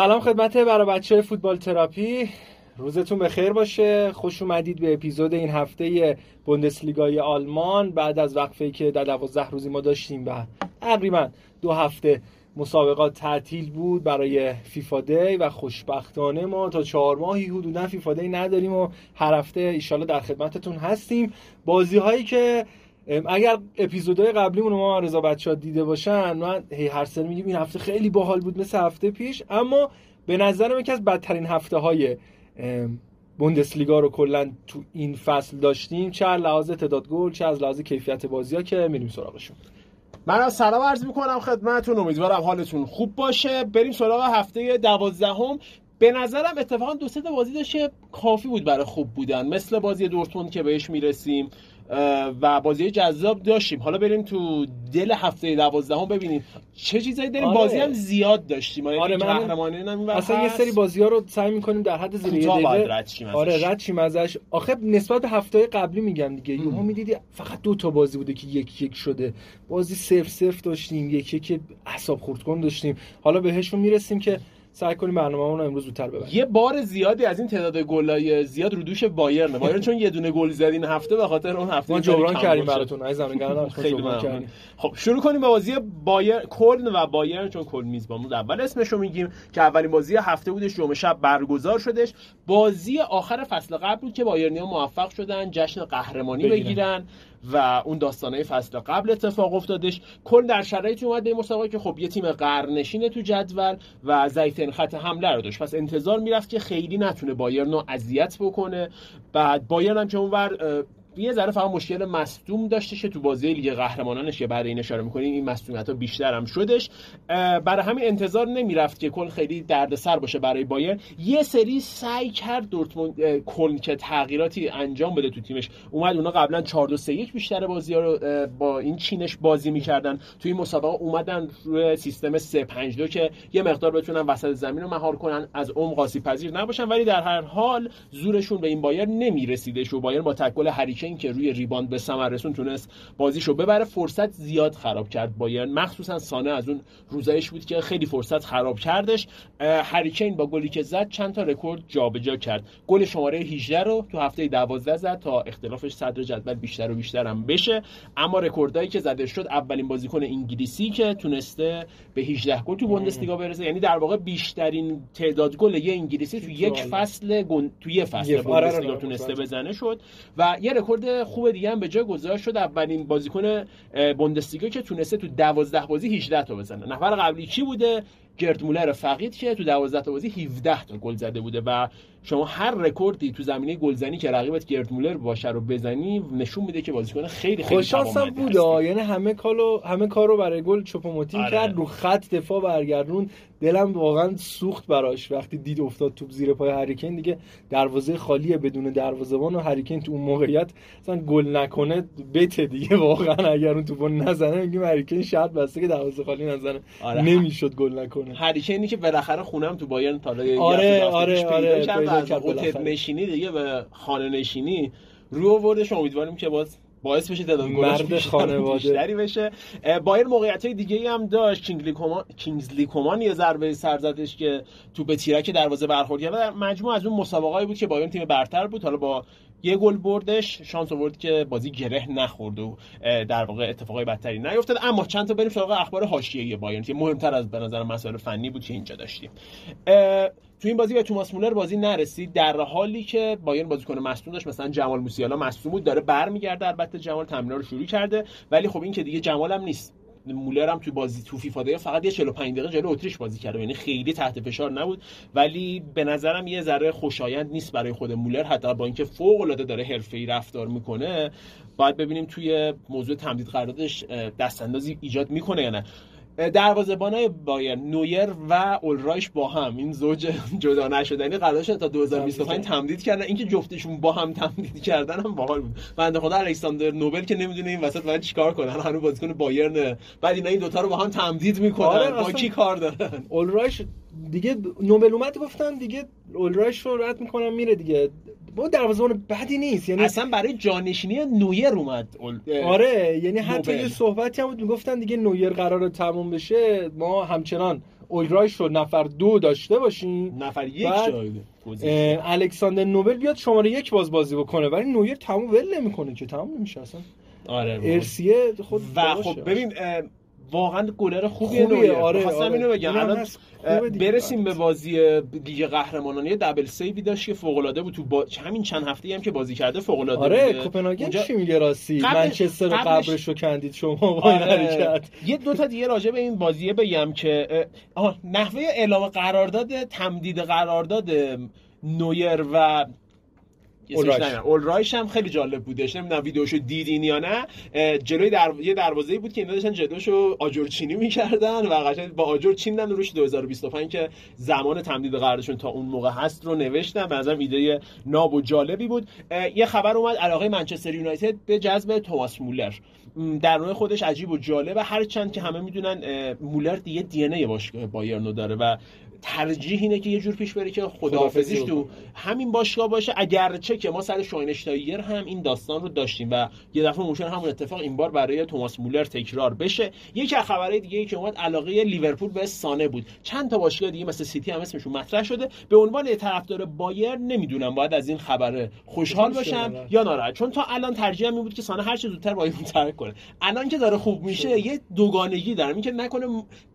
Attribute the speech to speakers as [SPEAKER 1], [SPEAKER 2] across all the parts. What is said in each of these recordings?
[SPEAKER 1] سلام خدمت برای بچه فوتبال تراپی. روزتون بخیر باشه. خوش اومدید به اپیزود این هفته بوندسلیگای آلمان. بعد از وقفه که در دوازده روزی ما داشتیم و تقریبا دو هفته مسابقات تعطیل بود برای فیفا دی و خوشبختانه ما تا چهار ماهی حدودا فیفا دی نداریم و هر هفته ایشالا در خدمتتون هستیم. بازی هایی که اگر اپیزودهای قبلیمون ما رضا بچه ها دیده باشن من هی هر سر میگیم این هفته خیلی باحال بود مثل هفته پیش اما به نظرم یکی از بدترین هفته های بوندسلیگا رو کلا تو این فصل داشتیم. چه از لحاظ تعداد گل چه از لحاظ کیفیت بازی ها که میریم سراغشون.
[SPEAKER 2] من از سلام عرض می‌کنم خدمتتون. امیدوارم حالتون خوب باشه. بریم سراغ هفته دوازدهم. به نظرم اتفاقا دو سه بازی داشت کافی بود برای خوب بودن. مثل بازی دورتموند که بهش می‌رسیم. و بازی جذاب داشتیم. حالا بریم تو دل هفته دوازدهم ببینیم. چه چیزایی داریم؟ آره. بازی هم زیاد داشتیم.
[SPEAKER 1] آره من اصلا یه سری بازی ها رو سعی می‌کنیم در حد زیر یه دقیقه. آره رد شیم ازش. آخه نسبت به هفته قبلی میگم دیگه. یوها می‌دیدی فقط دو تا بازی بوده که یک یک شده. بازی صفر صفر داشتیم یکی که اعصاب خورد کن داشتیم. حالا بهشون می‌رسیم که سعی کنیم برنامه رو امروز زودتر ببریم.
[SPEAKER 2] یه بار زیادی از این تعداد گلای زیاد رو دوش بایرن بایرن چون یه دونه گل زد این هفته به خاطر اون هفته
[SPEAKER 1] ما جبران کردیم براتون عزیزم
[SPEAKER 2] خیلی خب شروع کنیم با بازی بایر کلن و بایرن چون کلن میزبان بود اول اسمشو میگیم که اولین بازی هفته بودش جمعه شب برگزار شدش. بازی آخر فصل قبل بود که بایرنیا موفق شدن جشن قهرمانی بگیرن. و اون داستانه فصل قبل اتفاق افتادش. کل در شرایطی اومد به مسابقه که خب یه تیم قرنشینه تو جدول و ضعیف‌ترین خط حمله رو داشت. پس انتظار می‌رفت که خیلی نتونه بایرن رو اذیت بکنه. بعد بایرن هم که اونور یه ذره فقط مشکل مصدوم داشته که تو بازی لیگ قهرمانانش که برای این اشاره می‌کنیم این مصدومیت ها بیشتر هم شدش. برای همین انتظار نمی‌رفت که کل خیلی دردسر باشه برای بایر یه سری سعی کرد دورتموند کل که تغییراتی انجام بده تو تیمش. اومد اونا قبلا 4 2 3 1 بیشتر بازی ها رو با این چینش بازی می‌کردن. تو این مسابقه اومدن روی سیستم 3 5 2 که یه مقدار بتونن وسط زمین رو مهار کنن از عمق آسیب پذیر نباشن. ولی در هر حال زورشون به این بایر نمی‌رسیده. و بایر با تکل هری کین که روی rebound به ثمر رسون تونست بازیشو ببره. فرصت زیاد خراب کرد بایرن. مخصوصا سانه از اون روزاش بود که خیلی فرصت خراب کردش. هری کین با گلی که زد چند تا رکورد جابجا کرد. گل شماره 18 رو تو هفته 12 زد تا اختلافش صدر جدول بیشتر و بیشتر هم بشه. اما رکوردایی که زده شد اولین بازیکن انگلیسی که تونسته به 18 گل تو بوندسلیگا برسه. یعنی در واقع بیشترین تعداد گل یه انگلیسی تو یک فصل گن... تو یه فصل آره، آره، بوندسلیگا آره، تونسته بزنه شد. و یه رکورد خوب دیگه هم به جای گذاشت شد اولین بازیکن بوندسلیگا که تونسته تو 12 بازی 18 تا بزنه. نفر قبلی کی بوده؟ گرد مولر فقید که تو 12 تا بازی 17 تا گل زده بوده و شما هر رکوردی تو زمینه گلزنی که رقیبت گرد مولر باشه رو بزنی نشون میده که بازیکن خیلی خیلی
[SPEAKER 1] خوششانس بود یعنی همه کارو همه کارو برای گل چوپوموتینگ آره. کرد رو خط دفاع برگردون دلم واقعا سوخت براش. وقتی دید افتاد توپ زیر پای هری کین دیگه دروازه خالیه بدون دروازه‌بان و هریکین تو اون موقعیت مثلا گل نکنه بته دیگه. واقعا اگر اون توپو نزنه میگیم هریکین شرط بسته که دروازه خالی نزنه. آره. نمی‌شد گل نکنه.
[SPEAKER 2] هریکینی که بالاخره خونم تو بایرن تا
[SPEAKER 1] آره آره آره
[SPEAKER 2] از نشینی دیگه به خانه نشینی رو آوردش. امیدواریم که باز باعث بشه تعداد
[SPEAKER 1] خانواده.
[SPEAKER 2] بیشتری بشه. بایر موقعیت های دیگه ای هم داشت کینگلی کومان کینگزلی کومان یه ضربه سر زدش که تو به تیرک دروازه برخورد کرد. مجموع از اون مسابقه‌ای بود که بایر تیم برتر بود. حالا با یه گل بردش شانس آورد که بازی گره نخورد و در واقع اتفاقای بدتری نیفتاد. اما چند تا بریم سراغ اخبار حاشیه‌ای بایرن که مهمتر از به نظر مسائل فنی بود که اینجا داشتیم. تو این بازی به توماس مولر بازی نرسید. در حالی که بایرن بازیکن مصدوم داشت مثلا جمال موسیالا مصدوم بود داره برمیگرده. البته جمال تمرین رو شروع کرده. ولی خب این که دیگه جمال هم نیست. مولر هم تو بازی تو فیفا فقط یه 45 دقیقه جلو اتریش بازی کرده. یعنی خیلی تحت فشار نبود. ولی به نظرم یه ذره خوشایند نیست برای خود مولر. حتی با اینکه فوق العاده داره حرفه‌ای رفتار می‌کنه باید ببینیم توی موضوع تمدید قراردادش دستاندازی ایجاد می‌کنه یا نه. دروازه‌بانای بایر نویر و اولرایش با هم. این زوج جدا نشدنی قراردادش تا 2025 تمدید کردن. اینکه جفتشون با هم تمدید کردن هم باحال بود. بنده خدا الکساندر نوبل که نمی‌دونه این وسط باید چیکار کنن هنوز بازیکن بایرن. بعد اینا این دوتا رو با هم تمدید می‌کنن. آره با کی کار دارن؟
[SPEAKER 1] اولرایش دیگه نوبل اومد گفتن دیگه اولرایش رو رد می‌کنم میره دیگه. با دروازه‌بان بدی نیست
[SPEAKER 2] یعنی اصلا برای جانشینی نویر اومد
[SPEAKER 1] آره یعنی حتی یه صحبتی هم بود می‌گفتن دیگه نویر قرار تموم بشه ما همچنان اویرایش رو نفر دو داشته باشیم.
[SPEAKER 2] نفر یک
[SPEAKER 1] اه، الکساندر نوبل بیاد شماره یک باز بازی بکنه ولی نویر تموم ول نمی‌کنه که تموم نمیشه اصلا.
[SPEAKER 2] آره
[SPEAKER 1] ارسیه خود
[SPEAKER 2] و. خب ببین واقعا گلر خوبیه
[SPEAKER 1] خوبیه،
[SPEAKER 2] نویر
[SPEAKER 1] آره،
[SPEAKER 2] خواستم
[SPEAKER 1] آره.
[SPEAKER 2] اینو بگم الان. برسیم به بازی لیگ قهرمانان یه دبل سیوی داشت که فوق العاده بود تو با... همین چند هفته هم که بازی کرده فوق العاده
[SPEAKER 1] آره. کوپنهاگن
[SPEAKER 2] اونجا-
[SPEAKER 1] چی میگه راستی
[SPEAKER 2] قبلش-
[SPEAKER 1] منچستر رو
[SPEAKER 2] قبلش-
[SPEAKER 1] قبرش رو کندید شما با این
[SPEAKER 2] آره.
[SPEAKER 1] حرکت
[SPEAKER 2] یه دو تا دیگه راجع به این بازیه بگم که آه نحوه اعلام قرارداد تمدید قرارداد نویر و
[SPEAKER 1] اولرایش.
[SPEAKER 2] هم خیلی جالب بودش نمی‌دونم ویدیوشو دیدین یا نه؟ جلوی در... یه دروازه‌ای بود که اینا داشتن جلوشو آجرچینی می‌کردن و قشنگ با آجر چیندن روش 2025 که زمان تمدید قراردادشون تا اون موقع هست رو نوشتن به نظرم ایده ناب و جالبی بود. یه خبر اومد علاقه منچستر یونایتد به جذب توماس مولر. در نوع خودش عجیب و جالبه. هرچند که همه می‌دونن مولر دیگه دی ان ای باشگاه بایرنو داره و ترجیح اینه که یه جور پیش بره که خداحافظیش تو همین باشگاه باشه. اگرچه که ما سر شاینشتایر هم این داستان رو داشتیم و یه دفعه ممکن همون اتفاق این بار برای توماس مولر تکرار بشه. یکی از خبرهای دیگه ای که اومد علاقه لیورپول به سانه بود. چند تا باشگاه دیگه مثل سیتی هم اسمشون مطرح شده. به عنوان یه طرفدار بایر نمی‌دونم باید از این خبر خوشحال باشم. یا ناراحت. چون تا الان ترجیحم این بود که سانه هر چه زودتر بایر رو ترک کنه. الان که داره خوب میشه یه دوگانگی دارم. این که نکنه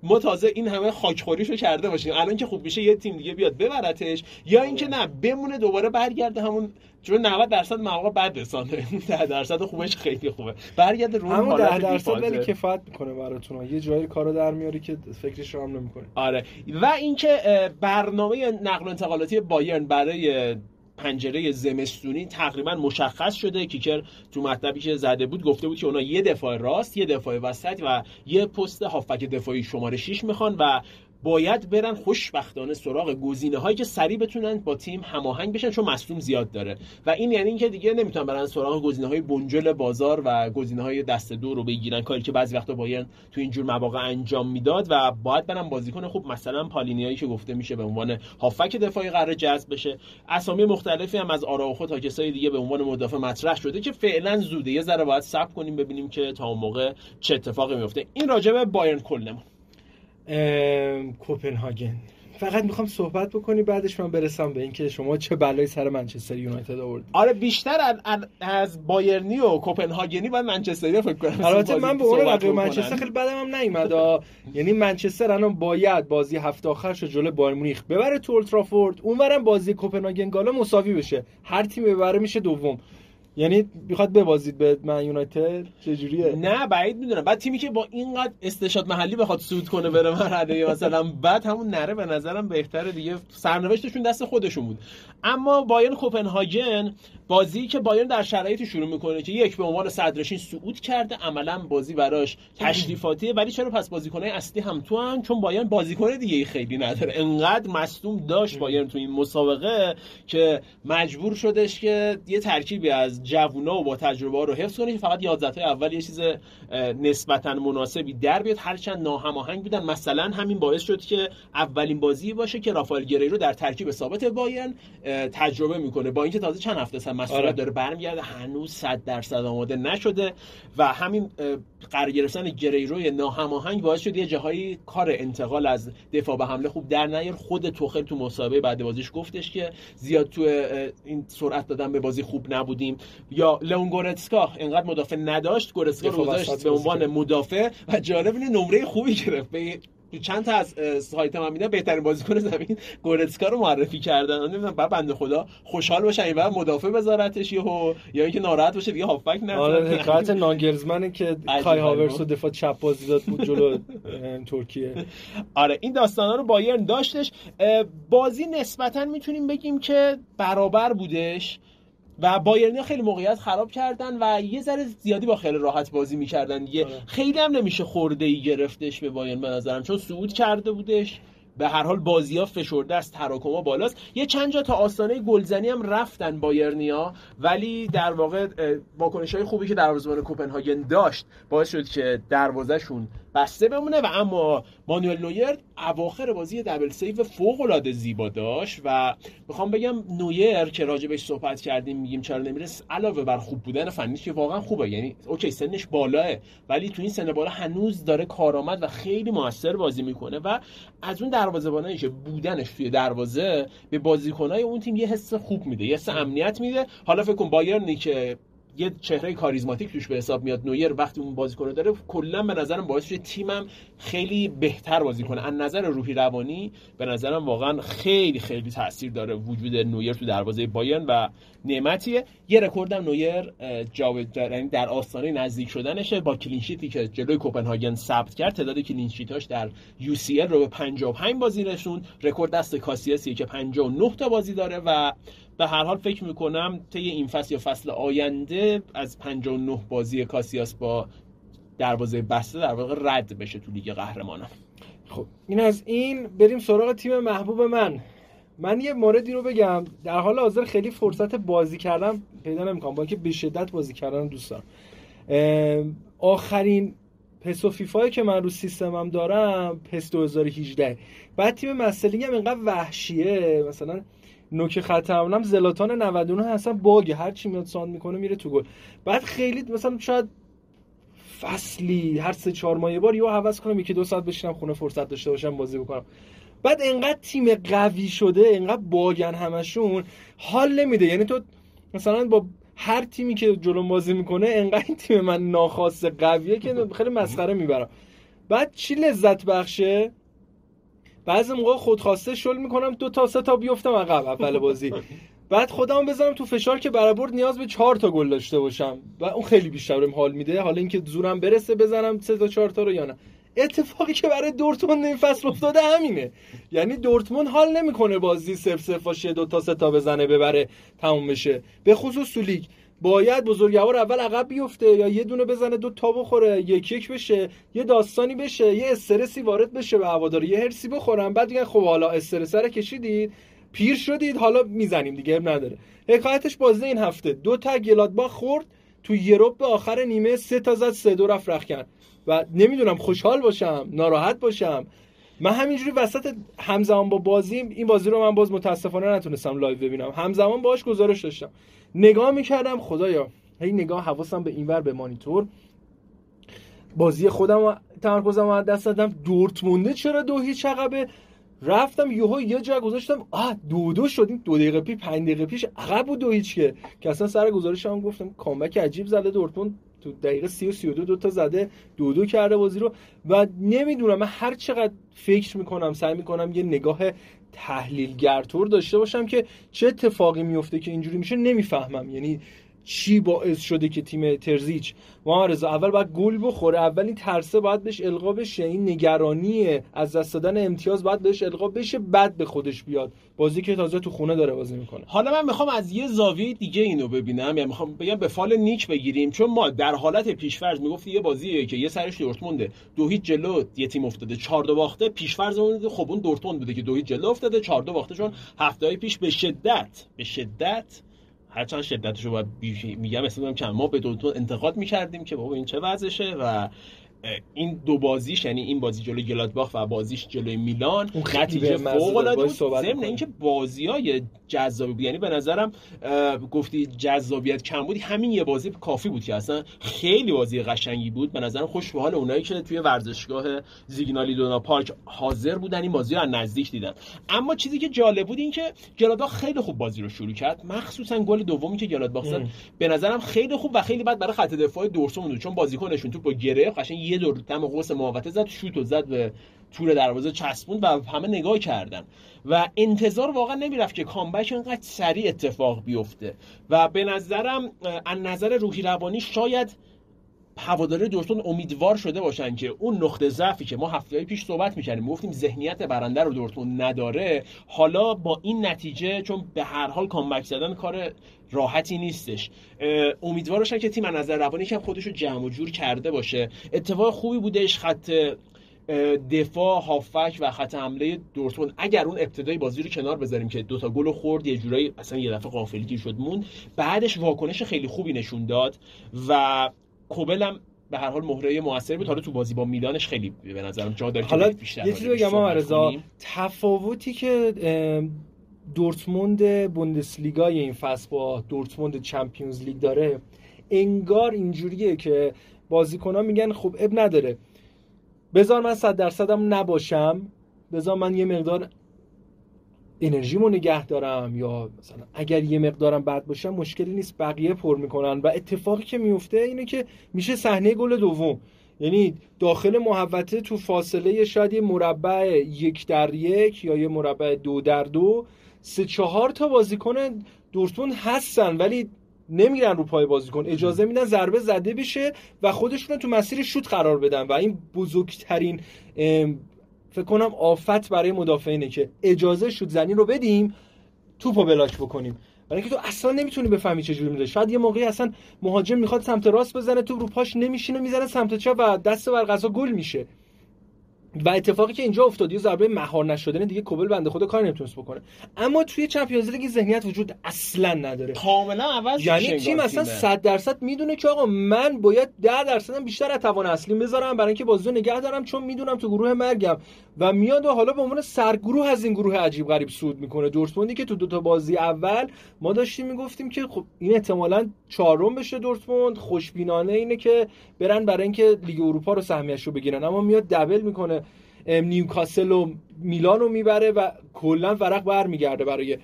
[SPEAKER 2] ما تازه این همه خاکخوریشو کرده باشیم. الان که خوب میشه یه تیم دیگه بیاد ببرتش یا اینکه نه بمونه دوباره برگرده همون چون 90 درصد مواقع بد رسانه. 10 درصد خوبش خیلی خوبه. برگرده رو اون
[SPEAKER 1] همون
[SPEAKER 2] حالت
[SPEAKER 1] ده درصد
[SPEAKER 2] دیفالته.
[SPEAKER 1] ولی کفایت می‌کنه براتون. یه جایی کارو در میاری که فکرش رو هم نمی‌کنه
[SPEAKER 2] آره. و اینکه برنامه نقل و انتقالاتی بایرن برای پنجره زمستونی تقریبا مشخص شده. کیکر تو مطلبی که زده بود گفته بود که اونا یه دفاع راست یه دفاع وسط و یه پست هافبک دفاعی شماره 6 می‌خوان و باید برن خوشبختانه سراغ گزینه هایی که سریع بتونن با تیم هماهنگ بشن چون مصدوم زیاد داره. و این یعنی اینکه دیگه نمی‌تونن برن سراغ گزینه های بنجل بازار و گزینه های دست دو رو بگیرن کاری که بعضی وقتا بایرن تو اینجور مواقع انجام می‌داد و باید برن بازیکن خوب. مثلا پالینیایی که گفته میشه به عنوان هافک دفاعی قرار جذب بشه. اسامی مختلفی هم از آراوخو تا کسای دیگه به عنوان مدافع مطرح شده که فعلا زوده. یه ذره باید صبر کنیم ببینیم که تا اون موقع چه اتفاقی میفته. این راجع به بایرن کلمون.
[SPEAKER 1] کوپنهاگن. فقط می‌خوام صحبت بکنی بعدش من برسم به اینکه شما چه بلایی سر منچستر یونایتد آوردید
[SPEAKER 2] آره بیشتر از, از بایرنی و کوپنهاگنی و منچستری فکر کنم.
[SPEAKER 1] البته من به
[SPEAKER 2] صحبت
[SPEAKER 1] رقیب. منچستر خیلی بدم هم نیومد. یعنی منچستر الان باید بازی هفته آخرش رو جلوی بایر مونیخ ببره تو اولترافورد اونورم بازی کوپنهاگن گالا مساوی بشه. هر تیم ببره میشه دوم. یعنی می‌خواد ببازید به من یونایتد؟ چه جوریه
[SPEAKER 2] نه بعید می‌دونم. بعد تیمی که با اینقدر استشاد محلی بخواد سود کنه بره مرحله مثلا بعد همون نره به نظرم بهتره دیگه. سرنوشتشون دست خودشون بود. اما بایرن کوپنهاگن بازی که بایرن در شرایطی شروع می‌کنه که یک به عنوان صدرنشین صعود کرده عملا بازی براش تشریفاتیه. ولی چرا پس بازیکنای اصلی هم تو هم چون بایرن بازیکن دیگه خیلی نداره. انقدر مصدوم داشت بایرن تو این مسابقه که مجبور شدش که یه ترکیبی از جوونا و با تجربه ها رو حفظ کنه که فقط 11 تا اول یه چیز نسبتا مناسبی در بیاد. هرچند ناهماهنگ بودن. مثلا همین باعث شد که اولین بازی باشه که رافائل گریرو در ترکیب ثابت بایرن تجربه می‌کنه. با اینکه تازه چند هفته مسئولیت
[SPEAKER 1] آره.
[SPEAKER 2] داره برمیگرده هنوز 100 درصد آماده نشده و همین قرار گرفتن گریروی ناهماهنگ باعث شد یه جاهایی کار انتقال از دفاع به حمله خوب در نیار خود توخل تو مسابقه بعد بازیش گفتش که زیاد تو این سرعت دادن به بازی خوب نبودیم یا لئون گورتسکا انقدر مدافع نداشت گورتسکا رو گذاشت به عنوان. مدافع و جالب اینه نمره خوبی گرفت به تو چند تا از سایت من میدن بهترین بازیکن زمین گورتسکا رو معرفی کردن. نمی‌دونم بعد بنده خدا خوشحال باشه این بعد مدافع بذارتش یهو یا اینکه ناراحت باشه دیگه هافبک نه
[SPEAKER 1] آره حکایت نانگرزمنه که کای هاورس. رو دفاع چپ بازی داد بود جلو ترکیه.
[SPEAKER 2] آره این داستانا رو بایرن داشتش. بازی نسبتا می‌تونیم بگیم که برابر بودش. و بایرنی خیلی موقعیت خراب کردن و یه ذره زیادی با خیلی راحت بازی می‌کردن دیگه.
[SPEAKER 1] آره.
[SPEAKER 2] خیلی هم نمیشه خورده ای گرفتش به بایرن به نظرم چون صعود کرده بودش. به هر حال بازی ها فشرده است تراکما بالاست. یه چند جا تا آستانه گلزنی هم رفتن بایرنیا ولی در واقع واکنش های خوبی که دروازه‌بان کوپنهاگن داشت باعث شد که دروازهشون بسته بمونه و اما مانوئل نویر اواخر بازی double save فوق العاده زیبا داشت و می‌خوام بگم نویر که راجبش صحبت کردیم میگیم چرا نمیرس علاوه بر خوب بودن فنیش که واقعا خوبه. یعنی OK سنش بالاه ولی تو این سن بالا هنوز داره کارآمد و خیلی موثر بازی می‌کنه و از اون دروازه‌بانایی که بودنش توی دروازه به بازیکنای اون تیم یه حس خوب میده یه حس امنیت میده. حالا فکر کن بایرنی که یه چهره کاریزماتیک توش به حساب میاد. نویر وقتی اون بازیکن داره کلا به نظرم باعث میشه تیمم خیلی بهتر بازی کنه. از نظر روحی روانی به نظرم واقعا خیلی خیلی تاثیر داره وجود نویر تو دروازه بایرن و نعمتیه. یه رکوردم نویر جاوید یعنی در آستانه نزدیک شدنشه با clean sheet ی که جلوی کوپنهاگن ثبت کرد. تعداد clean sheet اش در UCL رو به 55 بازی رسوند. رکورد دست کاسیاسیه که 59 تا بازی داره و به هر حال فکر می‌کنم طی این فصل یا فصل آینده از 59 بازی کاسیاس با دروازه بسته در واقع رد بشه تو لیگ قهرمانان.
[SPEAKER 1] خب این از این بریم سراغ تیم محبوب من. من یه موردی رو بگم. در حال حاضر خیلی فرصت بازی کردن پیدا نمی‌کنم. با اینکه به شدت بازی کردن دوست دارم. آخرین PES و فیفایی که من رو سیستمم دارم PES 2018 بعد تیم master league م هم اینقدر وحشیه. مثلا نوک خط حملم زلاتان 99 اصلا باگه. هر چی میاد ساند می‌کنه میره تو گل. بعد خیلی مثلا شاید فصلی هر سه چهار ماه یه بار یهو حوض کنم یکی دو ساعت بشینم خونه فرصت داشته باشم بازی بکنم. بعد انقدر تیم قوی شده انقدر باگن همشون حال نمیده. یعنی تو مثلا با هر تیمی که جلو بازی می‌کنه انقدر تیم من ناخواسته قویه که خیلی مسخره می‌برم. بعد چی لذت بخشه؟ بعضی موقع خودخواسته شل می‌کنم دو تا سه تا بیفتم عقب اول بازی. بعد خودم بزنم تو فشار که برابر نیاز به چهار تا گل داشته باشم. و اون خیلی بیشتر بهم حال میده. حالا اینکه زورم برسه بزنم سه تا چهار تا رو یا نه. اتفاقی که برای دورتموند این فصل افتاده همینه. یعنی دورتموند حال نمی‌کنه بازی سف سف باشه دو تا سه تا بزنه ببره تموم بشه. به خصوص سولیک باید بزرگوار اول عقب بیفته یا یه دونه بزنه دو تا بخوره یک یک بشه یه داستانی بشه یه استرسی وارد بشه به هوادار یه حرصی بخورن بعد دیگه خب حالا استرس رو کشیدید پیر شدید حالا می‌زنیم دیگه نداره. حکایتش بازی این هفته. دو تا گلادباخ خورد تو یه ربع آخر نیمه سه تا زد سه دو رفت رخکن و نمی‌دونم خوشحال باشم ناراحت باشم. من همینجوری وسط همزمان با بازیم این بازی رو من باز متاسفانه نتونستم live ببینم. همزمان باهاش گزارش داشتم. نگاه می‌کردم خدایا هی نگاه حواسم به اینور به مانیتور. بازی خودم تمرکزم از دست دادم. دورتمونده چرا دو هیچ عقبه؟ رفتم یهو یه جا گذاشتم. آه دو دو شدیم دو دقیقه پیش پنج دقیقه پیش عقب بود دو هیچ که. که اصلا سر گزارش هم گفتم کامبک عجیب زده دورتموند. تو دقیقه 30 و 32 دو تا زده دو دو کرده بازی رو. و نمی‌دونم من هر چقدر فکر می‌کنم سعی می‌کنم یه نگاه تحلیلگرتور داشته باشم که چه اتفاقی میفته که اینجوری میشه نمی‌فهمم. یعنی چی باعث شده که تیم ترزیچ رضا اول باید گل بخوره؟ اول این ترسه باید بهش القا بشه. این نگرانی از دست دادن امتیاز باید بهش القا بشه بعد به خودش بیاد. بازی که تازه تو خونه داره بازی می‌کنه.
[SPEAKER 2] حالا من می‌خوام از یه زاویه دیگه اینو ببینم. یعنی می‌خوام بگم به فال نیک بگیریم. چون ما در حالت پیشفرض می‌گفتی یه بازیه که یه سرش دورتمونده. دو هیچ جلو یه تیم افتاده. 4 دو باخته پیشفرض اون خب اون دورتموند بوده که دو هیچ جلو افتاده. 4 دو باخته چون هفته پیش به شدت به شدت هرچند شدتش رو باید میگم مثلا که ما به دو انتقاد می‌کردیم که بابا این چه وضعشه و این دو بازیش یعنی این بازی جلوی گلادباخ و بازیش جلوی میلان نتیجه فوق العاده بود. ضمن اینکه بازیای جذابی بود. یعنی به نظرم گفتی جذابیت کم بود همین یه بازی کافی بود که اصلا خیلی بازی قشنگی بود. به نظرم خوش به حال اونایی که توی ورزشگاه زیگنالی دونا پارک حاضر بودن این بازی رو از نزدیک دیدن. اما چیزی که جالب بود این که گلادباخ خیلی خوب بازی رو شروع کرد. مخصوصا گل دومی که گلادباخ زد. به نظرم خیلی خوب و خیلی بد برای خط دفاع دورتموند چون بازیکنشون توپو گرفت. قشنگ یه دور دم قوس محوطه زد شوت زد به تور دروازه چسبوند و همه نگاه کردن. و انتظار واقعا نمی‌رفت که کامبک انقدر سریع اتفاق بیفته. و به نظرم از نظر روحی روانی شاید هواداری دورتون امیدوار شده باشن که اون نقطه ضعفی که ما هفته پیش صحبت می‌کردیم گفتیم ذهنیت برنده رو دورتون نداره. حالا با این نتیجه چون به هر حال کامبک زدن کار راحتی نیستش. امیدوار باشن که تیم از نظر روانی که خودش رو جمع و جور کرده باشه. اتفاق خوبی بودش خط دفاع هافک و خط حمله دورتموند. اگر اون ابتدای بازی رو کنار بذاریم که دوتا گل خورد یه جورایی اصلا یه دفعه غافلگیر شد مون بعدش واکنش خیلی خوبی نشون داد و کوبل هم به هر حال مهره موثری بود. حالا تو بازی با میلانش خیلی به نظرم جا داره
[SPEAKER 1] حالا یه چیزی بگم رضا تفاوتی که دورتموند بوندسلیگای این فصل با دورتموند چمپیونز لیگ داره انگار اینجوریه که بازیکن‌ها میگن خب اب نداره. بذار من صد درصدم نباشم. بذار من یه مقدار انرژیمو نگه دارم یا مثلا اگر یه مقدارم بد باشم مشکلی نیست بقیه پر می‌کنن. و اتفاقی که میفته اینه که میشه صحنه گل دوم. یعنی داخل محوطه تو فاصله شاید یه مربع یک در یک یا یه مربع دو در دو سه چهار تا بازیکن دورتموند هستن ولی نمیرن رو پای بازیکن. اجازه میدن ضربه زده بشه و خودشون تو مسیر شوت قرار بدن. و این بزرگترین فکر کنم آفت برای مدافعینه که اجازه شوت زنی رو بدیم توپو بلاک بکنیم. برای اینکه تو اصلا نمی‌تونی بفهمی چه جوری میره شاید یه موقعی اصلا مهاجم می‌خواد سمت راست بزنه تو رو پاش نمیشینه می‌زنه سمت چپ و دست بر غذا گل میشه. و اتفاقی که اینجا افتاد یه ضربه مهار نشدن دیگه کوبل بنده خدا کار نمی‌تونست بکنه. اما توی چمپیونز لیگ ذهنیت وجود اصلا نداره.
[SPEAKER 2] کاملا عوض
[SPEAKER 1] یعنی تیم اصلا 100 درصد می‌دونه که آقا من باید 10 درصدم بیشتر از توان اصلیم بذارم برای اینکه بازیو نگه دارم چون می‌دونم تو گروه مرگم. و میاد و حالا به عنوان سرگروه از این گروه عجیب غریب سود می‌کنه. دورتموندی که تو دو تا بازی اول ما داشتیم می‌گفتیم که خب این احتمالاً چهارم بشه دورتموند خوشبینانه اینه که برن برای اینکه لیگ اروپا رو سهمیش رو بگیرن. اما میاد دبل می‌کنه. نیوکاسل و میلان رو می‌بره و کلا ورق برمیگرده برای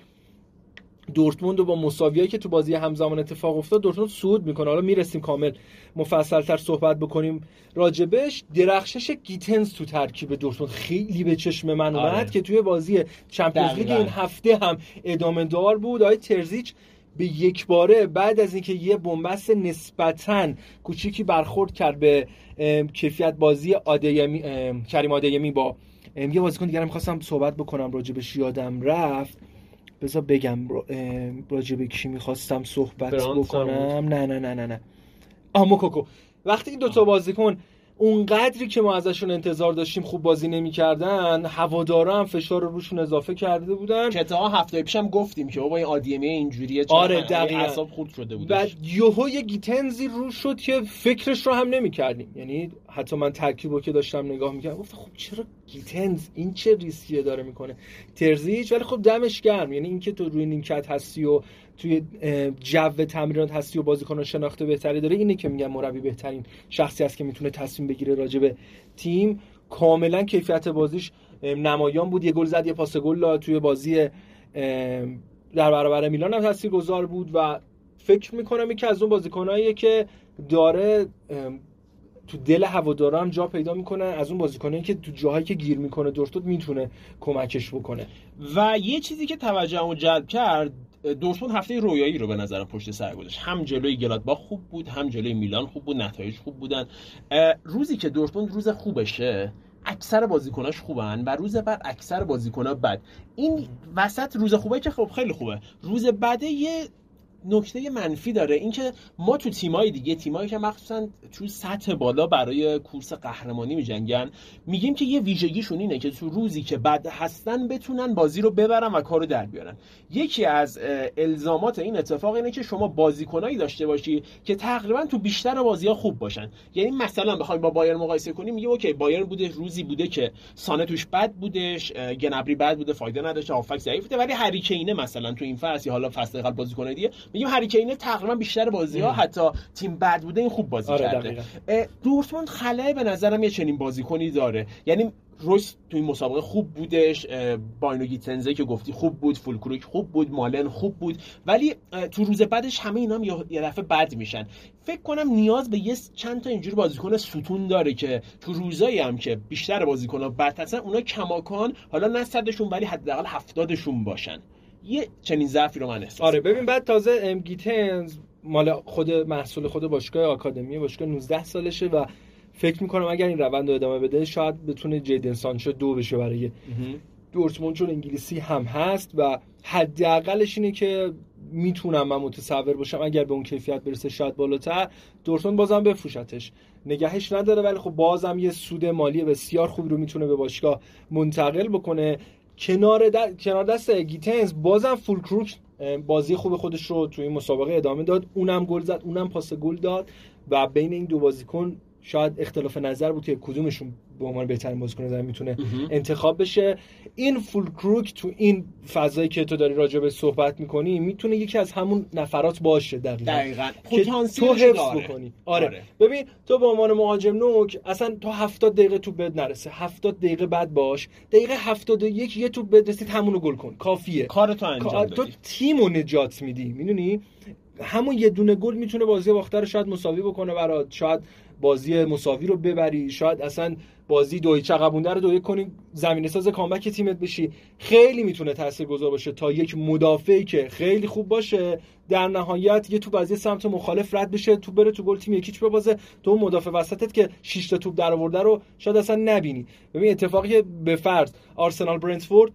[SPEAKER 1] دورتموند و با مساویایی که تو بازی همزمان اتفاق افتاد دورتموند صعود می‌کنه. حالا می‌رسیم کامل مفصلتر صحبت بکنیم راجبش. درخشش گیتنز تو ترکیب دورتموند خیلی به چشم من اومد آره. که توی بازی چمپیونز لیگ این هفته هم ادامه دار بود. آقای ترزیچ به یک باره بعد از اینکه یه بنبست نسبتا کوچیکی برخورد کرد به کیفیت بازی آدیمی کریم آدیمی با یه بازیکن دیگه می‌خواستم صحبت بکنم راجبش. یادم رفت. بذار بگم راجب کی می‌خواستم صحبت بکنم. نه نه نه نه نه. آموکوکو وقتی این دوتا بازیکن اونقدری که ما ازشون انتظار داشتیم خوب بازی نمی‌کردن هوادارا هم فشار رو روشون اضافه کرده بودن.
[SPEAKER 2] که تا هفته پیشم گفتیم که بابا این آدیمه اینجوریه
[SPEAKER 1] آره دقیقاً.
[SPEAKER 2] اعصاب خورد شده بود.
[SPEAKER 1] بعد یهو یه گیتنزی رو شد که فکرش رو هم نمی‌کردیم. یعنی حتی من ترکیبو که داشتم نگاه می‌کردم گفتم خب چرا گیتنز؟ این چه ریسکیه داره می‌کنه؟ ترزیچ ولی خب دمش گرم. یعنی اینکه تو روی نیمکت هستی و توی جو تمرینات هستی و بازیکن شناخته بهتری داره اینه که میگم مربی بهترین شخصی است که می‌تونه تصمیم بگیره راجع به تیم. کاملا کیفیت بازیش نمایان بود. یه گل زد یه پاس گل توی بازی در برابر میلان هم گذار بود و فکر می‌کنم یکی از اون بازیکناییه که داره تو دل هوادارا هم جا پیدا می‌کنه. از اون بازیکنایی که تو جاهایی که گیر می‌کنه دورتموند می‌تونه کمکش بکنه.
[SPEAKER 2] و یه چیزی که توجهمو جلب کرد دورتموند هفته رویایی رو به نظرم پشت سر گذاشت. هم جلوی گلادباخ خوب بود هم جلوی میلان خوب بود نتایج خوب بودن. روزی که دورتموند روز خوبشه اکثر بازیکناش خوبن و روز بعد اکثر بازیکنها بد. این وسط روز خوبه که خب خیلی خوبه. روز بعد یه نکته منفی داره اینکه ما تو تیمای دیگه تیمایی که مخصوصا تو سطح بالا برای کورس قهرمانی میجنگن میگیم که یه ویژگیشون اینه که تو روزی که بد هستن بتونن بازی رو ببرن و کارو در بیارن. یکی از الزامات این اتفاق اینه که شما بازیکنایی داشته باشی که تقریبا تو بیشتر بازی ها خوب باشن. یعنی مثلا بخوایم با بایر مقایسه کنیم میگیم اوکی بایر بوده روزی بوده که سانه توش بد بودش گنبری بد بوده فایده نداشت هافک ضعیف بوده ولی هری مثلا تو این فصل حالا فصل قبل بازیکن دیگه میگیم هری تقریبا بیشتر بازی ها حتی تیم بد بوده این خوب بازی آره کرده. دورتموند خلای به نظرم یه چنین بازیکنی داره. یعنی رویس تو این مسابقه خوب بودش باینو تنزه که گفتی خوب بود فولکروک خوب بود مالن خوب بود. ولی تو روز بعدش همه اینا هم یه دفعه بد میشن. فکر کنم نیاز به یه چند تا اینجور بازیکن ستون داره که تو روزایی هم که بیشتر بازیکن‌ها بد هستن اونا کماکان حالا نه صدشون ولی حداقل هفتادشون باشن. یه چنین ضعفی رو من احساس
[SPEAKER 1] آره ببین بعد تازه ام گیتنز مال خود محصول خود باشگاه آکادمی باشگاه 19 سالشه و فکر می‌کنم اگر این روند رو ادامه بده شاید بتونه جیدن سانچو دو بشه برای دورتموند چون انگلیسی هم هست و حداقلش اینه که می‌تونم من متصور باشم اگر به اون کیفیت برسه شاید بالاتر. دورتموند بازم بفروشتش. نگهش نداره ولی خب بازم یه سود مالی بسیار خوب رو می‌تونه به باشگاه منتقل بکنه. کنار, کنار دست گیتنز بازم فول کروک بازی خوب خودش رو توی این مسابقه ادامه داد. اونم گل زد اونم پاس گل داد و بین این دو بازیکن شاید اختلاف نظر بود که کدومشون به عنوان بهترین بازیکن زمین می‌تونه انتخاب بشه. این فول کروک تو این فضایی که تو داری راجع به صحبت می‌کنی می‌تونه یکی از همون نفرات باشه دقیقاً.
[SPEAKER 2] دقیقاً.
[SPEAKER 1] که تو حفظ بکنی. آره. آره. ببین تو به عنوان مهاجم نوک اصلا تا 70 دقیقه تو بد نرسه. 70 دقیقه بعد باش. دقیقه 71 یه تو بد رسید همونو گل کن. کافیه.
[SPEAKER 2] کار تو انجام
[SPEAKER 1] تو تیمو نجات میدی. می‌دونی؟ همون یه دونه گل می‌تونه بازی باخته رو شاید مساوی بکنه برات شاید بازی مساوی رو ببری. شاید اصلا بازی دوی چقبونده رو دوی کنی زمین ساز کامبک تیمت بشی. خیلی می‌تونه تاثیرگذار باشه تا یک مدافعی که خیلی خوب باشه. در نهایت یه توپ از سمت مخالف رد بشه تو بره تو گل تیم یکیچ ببازه. تو مدافع وسطت که 6 تا توپ در آورده رو شاید اصلا نبینی. ببین اتفاقی به فرض آرسنال برنتفورد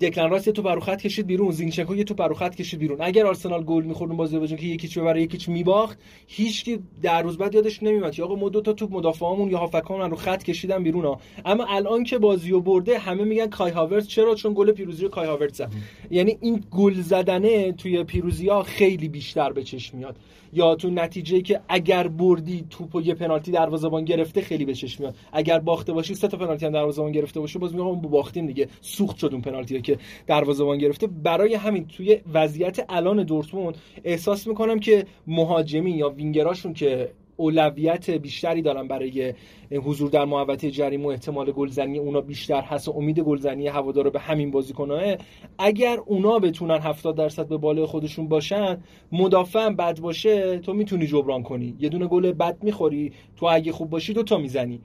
[SPEAKER 1] دکلن رایس توپ رو خط کشید بیرون زینچنکو یه توپ رو خط کشید بیرون. اگر آرسنال گل می‌خورد اون بازی بجن که یکیچ ببره یک هیچ میباخت هیچکی در روز بعد یادش نمیاد یا آقا ما دو تا توپ مدافعامون یا هافبکامون رو خط کشیدن بیرون ها. اما الان که بازی رو برده همه میگن کای هاورتز چرا؟ چون گل پیروزی رو کای هاورتز زد یعنی این گل زدنه توی پیروزی ها خیلی بیشتر به چشم میاد. یا تو نتیجه که اگر بردی توپ و یه پنالتی دروازه‌بان گرفته خیلی به چشم میاد. اگر باخته باشی سه تا پنالتی هم دروازه‌بان گرفته باشه باز میگم باختیم دیگه. سوخت شد اون پنالتی که دروازه‌بان گرفته. برای همین توی وضعیت الان دورتموند احساس می‌کنم که مهاجمی یا وینگراشون که اولویت بیشتری دارن برای حضور در محوطه جریمه و احتمال گلزنی اونا بیشتر هست و امید گلزنی هوادارا به همین بازیکن‌ها اگر اونا بتونن 70 درصد به بالای خودشون باشن مدافع بد باشه تو می‌تونی جبران کنی. یه دونه گل بد می‌خوری تو اگه خوب باشی دو تا می‌زنی.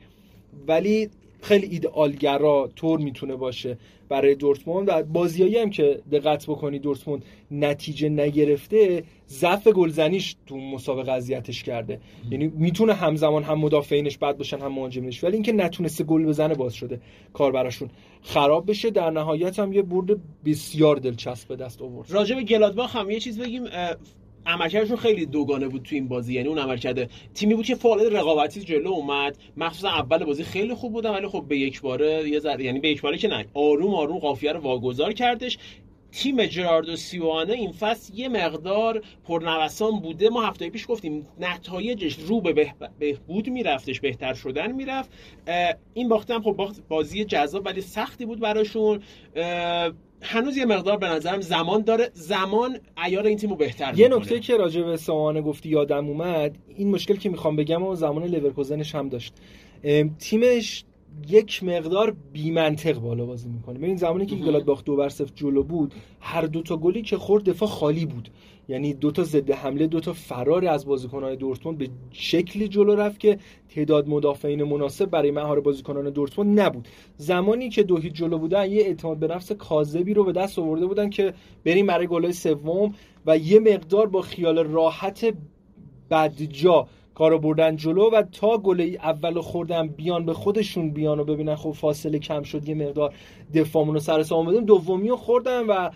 [SPEAKER 1] ولی خیلی ایدئالگرا طور می‌تونه باشه برای دورتموند و بازیایی هم که دقت بکنی دورتموند نتیجه نگرفته ضعف گلزنیش تو مسابقه اذیتش کرده. یعنی می‌تونه همزمان هم مدافعینش بد باشن هم مهاجمینش ولی اینکه نتونسته گل بزنه باز شده کار براشون. خراب بشه در نهایت هم یه برد بسیار دلچسب به دست آورد.
[SPEAKER 2] راجع به گلادباخ هم یه چیز بگیم عملکردشون خیلی دوگانه بود تو این بازی. یعنی اون عملکرد تیمی بود که فعال رقابتی جلو اومد. مخصوصا اول بازی خیلی خوب بودن ولی خب به یک باره یه ذره یعنی به یک باره که نه. آروم آروم قافیه رو واگذار کردش. تیم جراردو سیوانه این فصل یه مقدار پرنوسان بوده. ما هفته پیش گفتیم نتایجش رو به بهبود میرفتش بهتر شدن می‌رفت. این باخته هم خب بازی جذاب ولی سختی بود براشون. هنوز یه مقدار به نظرم زمان داره. زمان ایار این تیمو بهتر
[SPEAKER 1] یه نکته که راجع به سوانه گفتی یادم اومد این مشکل که می‌خوام بگم و زمان لیورکوزنش هم داشت. تیمش یک مقدار بی منطق بالا بازی می‌کنه. ببین زمانی که گلادباخ دو بر صفر جلو بود هر دو تا گلی که خورد دفاع خالی بود. یعنی دو تا ضد حمله دو تا فرار از بازیکنان دورتموند به شکلی جلو رفت که تعداد مدافعین مناسب برای مهار بازیکنان دورتموند نبود. زمانی که دو هیچ جلو بودن یه اعتماد به نفس کاذبی رو به دست آورده بودن که بریم برای گلای سوم و یه مقدار با خیال راحت بدجا کارو بردن جلو و تا گل اول خوردن بیان به خودشون بیان و ببینن خب فاصله کم شد یه مقدار دفاعمون رو سر سام بدیم. دومی رو خوردن و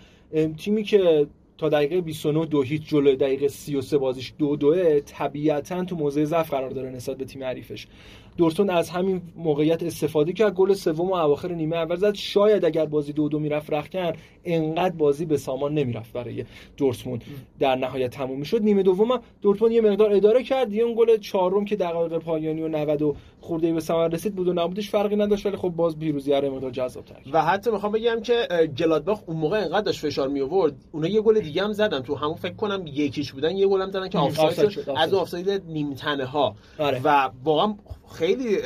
[SPEAKER 1] تیمی که تا دقیقه 29 دو هیچ جلو دقیقه 33 بازیش دو دوه طبیعتا تو موضع ضعف قرار داره نسبت به تیم حریفش. دورتون از همین موقعیت استفاده کرد. گل سوم و اواخر نیمه اول زد. شاید اگر بازی دو دو می‌رفت رختکن انقدر بازی به سامان نمی‌رفت برای دورتموند. در نهایت تموم می‌شد. نیمه دوم دورتموند یه مقدار اداره کرد. یه اون گل چهارم که دقایق پایانی و 90 خورده به ثمر رسید بود و نبودش فرقی نداشت ولی خب باز پیروزی هر مقدار جذاب تر
[SPEAKER 2] و حتی می‌خوام بگم که گلادباخ اون موقع انقدر داشت فشار می آورد اونا یه گل دیگه هم زدن. تو همون فکر کنم یکیش بودن یه گل هم زدن که آفساید از آفساید. نیم تنه ها آره. و واقعا خیلی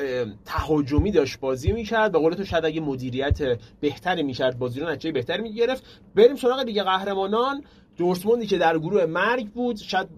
[SPEAKER 2] تهاجمی داشت بازی می‌کرد. به قول تو شاید اگه مدیریت بهتری می‌کرد بازی رو نتیجه بهتری می‌گرفت. بریم سراغ دیگه قهرمانان. دورتموندی که در گروه مرگ بود شاید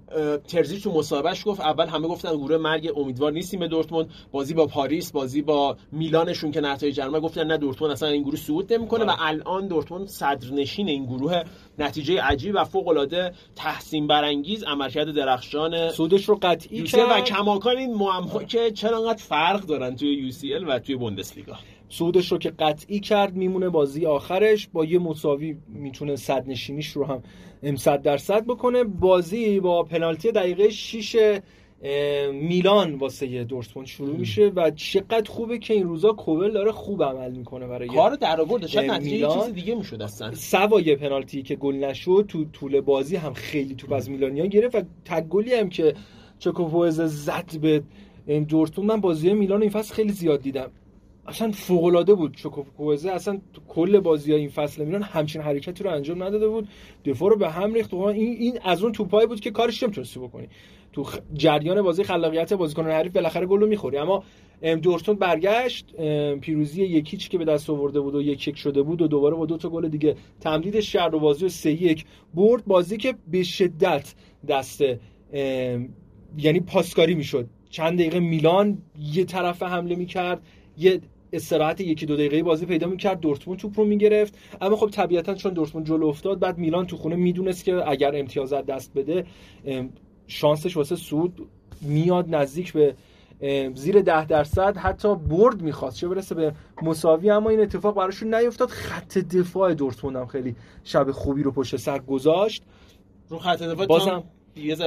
[SPEAKER 2] ترزی تو مصاحبهش گفت اول همه گفتن گروه مرگ امیدوار نیستیم به دورتموند. بازی با پاریس بازی با میلانشون که نتایج جرمه گفتن نه دورتموند اصلا این گروه صعود نمی‌کنه و آره. الان دورتموند صدرنشین این گروه نتیجه عجیب و فوق العاده تحسین برانگیز عملکرد درخشان
[SPEAKER 1] سودش رو قطعی کرد
[SPEAKER 2] و کماکان این معما که چرا انقدر فرق دارن توی یو و توی بوندسلیگا.
[SPEAKER 1] سودش رو که قطعی کرد میمونه بازی آخرش. با یه مساوی می‌تونه صد نشینیش رو هم صد درصد بکنه. بازی با پنالتی دقیقه 6 میلان واسه دورتموند شروع میشه و چقدر خوبه که این روزا کوبل داره خوب عمل می‌کنه برای
[SPEAKER 2] کار در آورد. شاید نتیجه چیز دیگه می‌شد اصلا.
[SPEAKER 1] سوای پنالتی که گل نشد تو طول بازی هم خیلی توپ از میلانیا گرفت و تک گلی هم که چکوپوز زد به دورتموند. من بازی میلان این فصل خیلی زیاد دیدم. اصلا فوق العاده بود چوکوپوزه اصلا تو کل بازی های این فصل میلان همچین حرکتی رو انجام نداده بود. دفاع رو به هم ریخت. این این از اون توپایی بود که کارش نمی‌تونستی بکنی. تو جریان بازی خلاقیت بازیکن حریف بالاخره گل رو می‌خوری. اما دورتموند برگشت. پیروزی یکیچ که به دست آورده بود و یک یک شده بود و دوباره با دو تا گل دیگه تمدید شهر و بازی و سه یک برد. بازی که به شدت دست یعنی پاسکاری می‌شد. چند دقیقه میلان یه طرف حمله می‌کرد. یه استراحت یکی دو دقیقه بازی پیدا می‌کرد دورتموند توپ رو می‌گرفت. اما خب طبیعتا چون دورتموند جلو افتاد بعد میلان تو خونه می‌دونست که اگر امتیازات دست بده شانسش واسه سود میاد نزدیک به زیر ده درصد. حتی برد می‌خواست چه برسه به مساوی اما این اتفاق براشون نیفتاد. خط دفاع دورتموند هم خیلی شب خوبی رو پشت سر گذاشت.
[SPEAKER 2] رو خط دفاع
[SPEAKER 1] بازم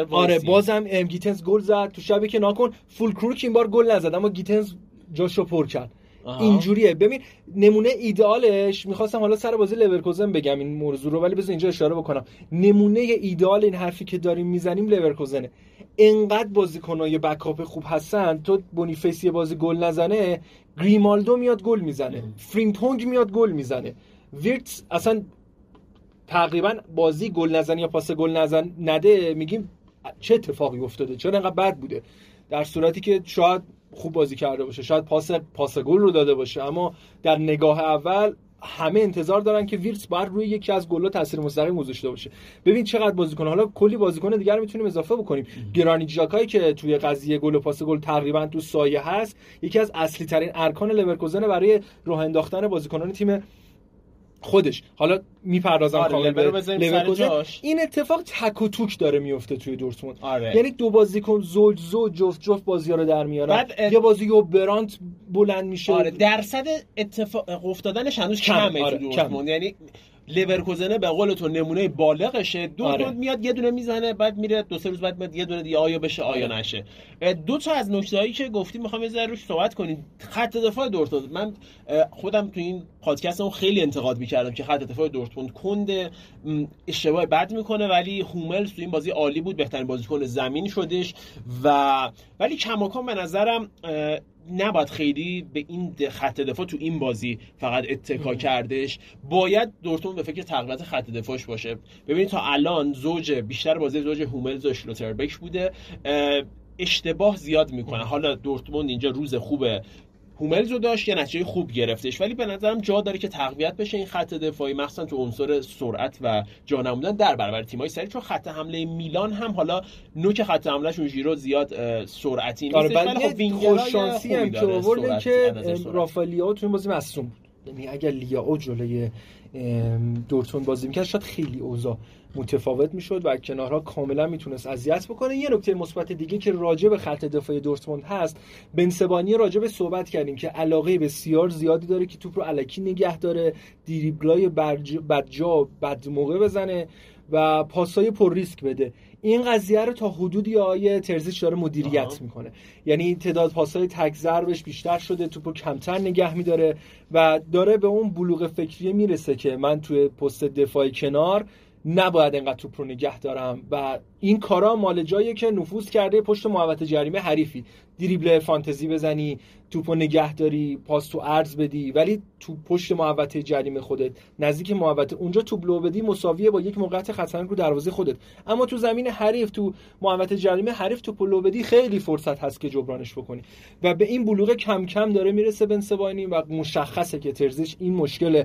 [SPEAKER 1] آره بازم گیتنز گل زد. تو شبی که ناکن فولکروگ این بار گل نزد اما گیتنز جاشو پر کرد. اینجوریه. ببین نمونه ایدئالش می‌خواستم حالا سر بازی لورکوزن بگم این موضوع رو ولی بذار اینجا اشاره بکنم. نمونه ایدئال این حرفی که داریم می‌زنیم لورکوزنه انقدر بازیکنای backup خوب هستن. تو بونیفیس یه بازی گل نزنه گریمالدو میاد گل می‌زنه. فریمپونگ میاد گل می‌زنه. ویرتس اصلا تقریبا بازی گل نزن یا پاس گل نزن نده میگیم چه اتفاقی افتاده؟ چرا انقدر بد بوده؟ در صورتی که شاید خوب بازی کرده باشه. شاید پاس پاس گل رو داده باشه. اما در نگاه اول همه انتظار دارن که ویرتس باید روی یکی از گل‌ها تاثیر مستقیم گذاشته باشه. ببین چقدر بازیکن. حالا کلی بازیکن دیگر می‌تونیم اضافه بکنیم. گرانیت ژاکایی که توی قضیه گل و پاس گل تقریبا تو سایه هست یکی از اصلی ترین ارکان لورکوزن برای راه انداختن بازیکنان تیم خودش. حالا می‌پردازم آره کامل به این اتفاق تک و توک داره میفته توی دورتموند. آره. یعنی دو بازیکن زوج زوج جفت جفت بازی رو در میارن. ات... یه بازی و برانت بلند میشه.
[SPEAKER 2] آره درصد اتفاق افتادنش هنوز کمه. آره. تو دورتموند. یعنی لورکوزنه به قول تو نمونه بالغشه. دو آره. میاد یه دونه می‌زنه بعد میره دو سه روز بعد میاد یه دونه دیگه آیا بشه آیا آره. نشه. دو تا از نکتهایی که گفتیم می‌خوام یه ذره روش صحبت کنیم. خط دفاع دورتموند. من خودم تو این پادکست خیلی انتقاد می‌کردم که خط دفاع دورتموند کند اشتباه بد می‌کنه ولی هوملز تو این بازی عالی بود. بهترین بازیکن زمین شدش و ولی کماکان به نظرم نباید خیلی به این خط دفاع تو این بازی فقط اتکا کردش. باید دورتموند به فکر تقویت خط دفاعش باشه. ببینید تا الان زوج بیشتر بازی زوج هوملز و شلوتربک بوده. اشتباه زیاد می‌کنه حالا دورتموند اینجا روز خوبه هوملز رو داشت یه نتیجه خوب گرفتش. ولی به نظرم جا داره که تقویت بشه این خط دفاعی مخصوصا تو عنصر سرعت و جا نمودن در برابر تیمای سری چون خط حمله میلان هم حالا نوک خط حملهشون ژیرو زیاد سرعتی نیست
[SPEAKER 1] آره ولی خب هم که آورده که رافالیو تو این بازی مصدوم بود. یعنی اگر لیاو جلوی دورتون بازی می‌کرد شاید خیلی اوضاع متفاوت می‌شد و کنارها کاملا می‌تونست اذیت بکنه. یه نکته مثبت دیگه که راجع به خط دفاعی دورتموند هست بنسبانی راجع به صحبت کردیم که علاقه بسیار زیادی داره که توپ رو علکی نگه داره دریبلای بدجا بد موقع بزنه و پاسای پر ریسک بده. این قضیه رو تا حدودی آیه ترزیچ داره مدیریت می‌کنه. یعنی تعداد پاسای تک ضربش بیشتر شده توپو کمتر نگه میداره و داره به اون بلوغ فکری می‌رسه که من توی پست دفاعی کنار نباید انقدر توپ رو نگه دارم و این کارا مال جاییه که نفوذ کرده پشت محوطه جریمه حریفی. دریبل فانتزی بزنی توپو نگه داری پاس تو ارز بدی ولی تو پشت محوطه جریمه خودت نزدیک محوطه اونجا توپ لو بدی مساویه با یک موقعیت خطرناک رو دروازه خودت. اما تو زمین حریف تو محوطه جریمه حریف توپ لو بدی خیلی فرصت هست که جبرانش بکنی. و به این بلوغ کم کم داره می‌رسه بنسبانی و مشخصه که ترزیش این مشکل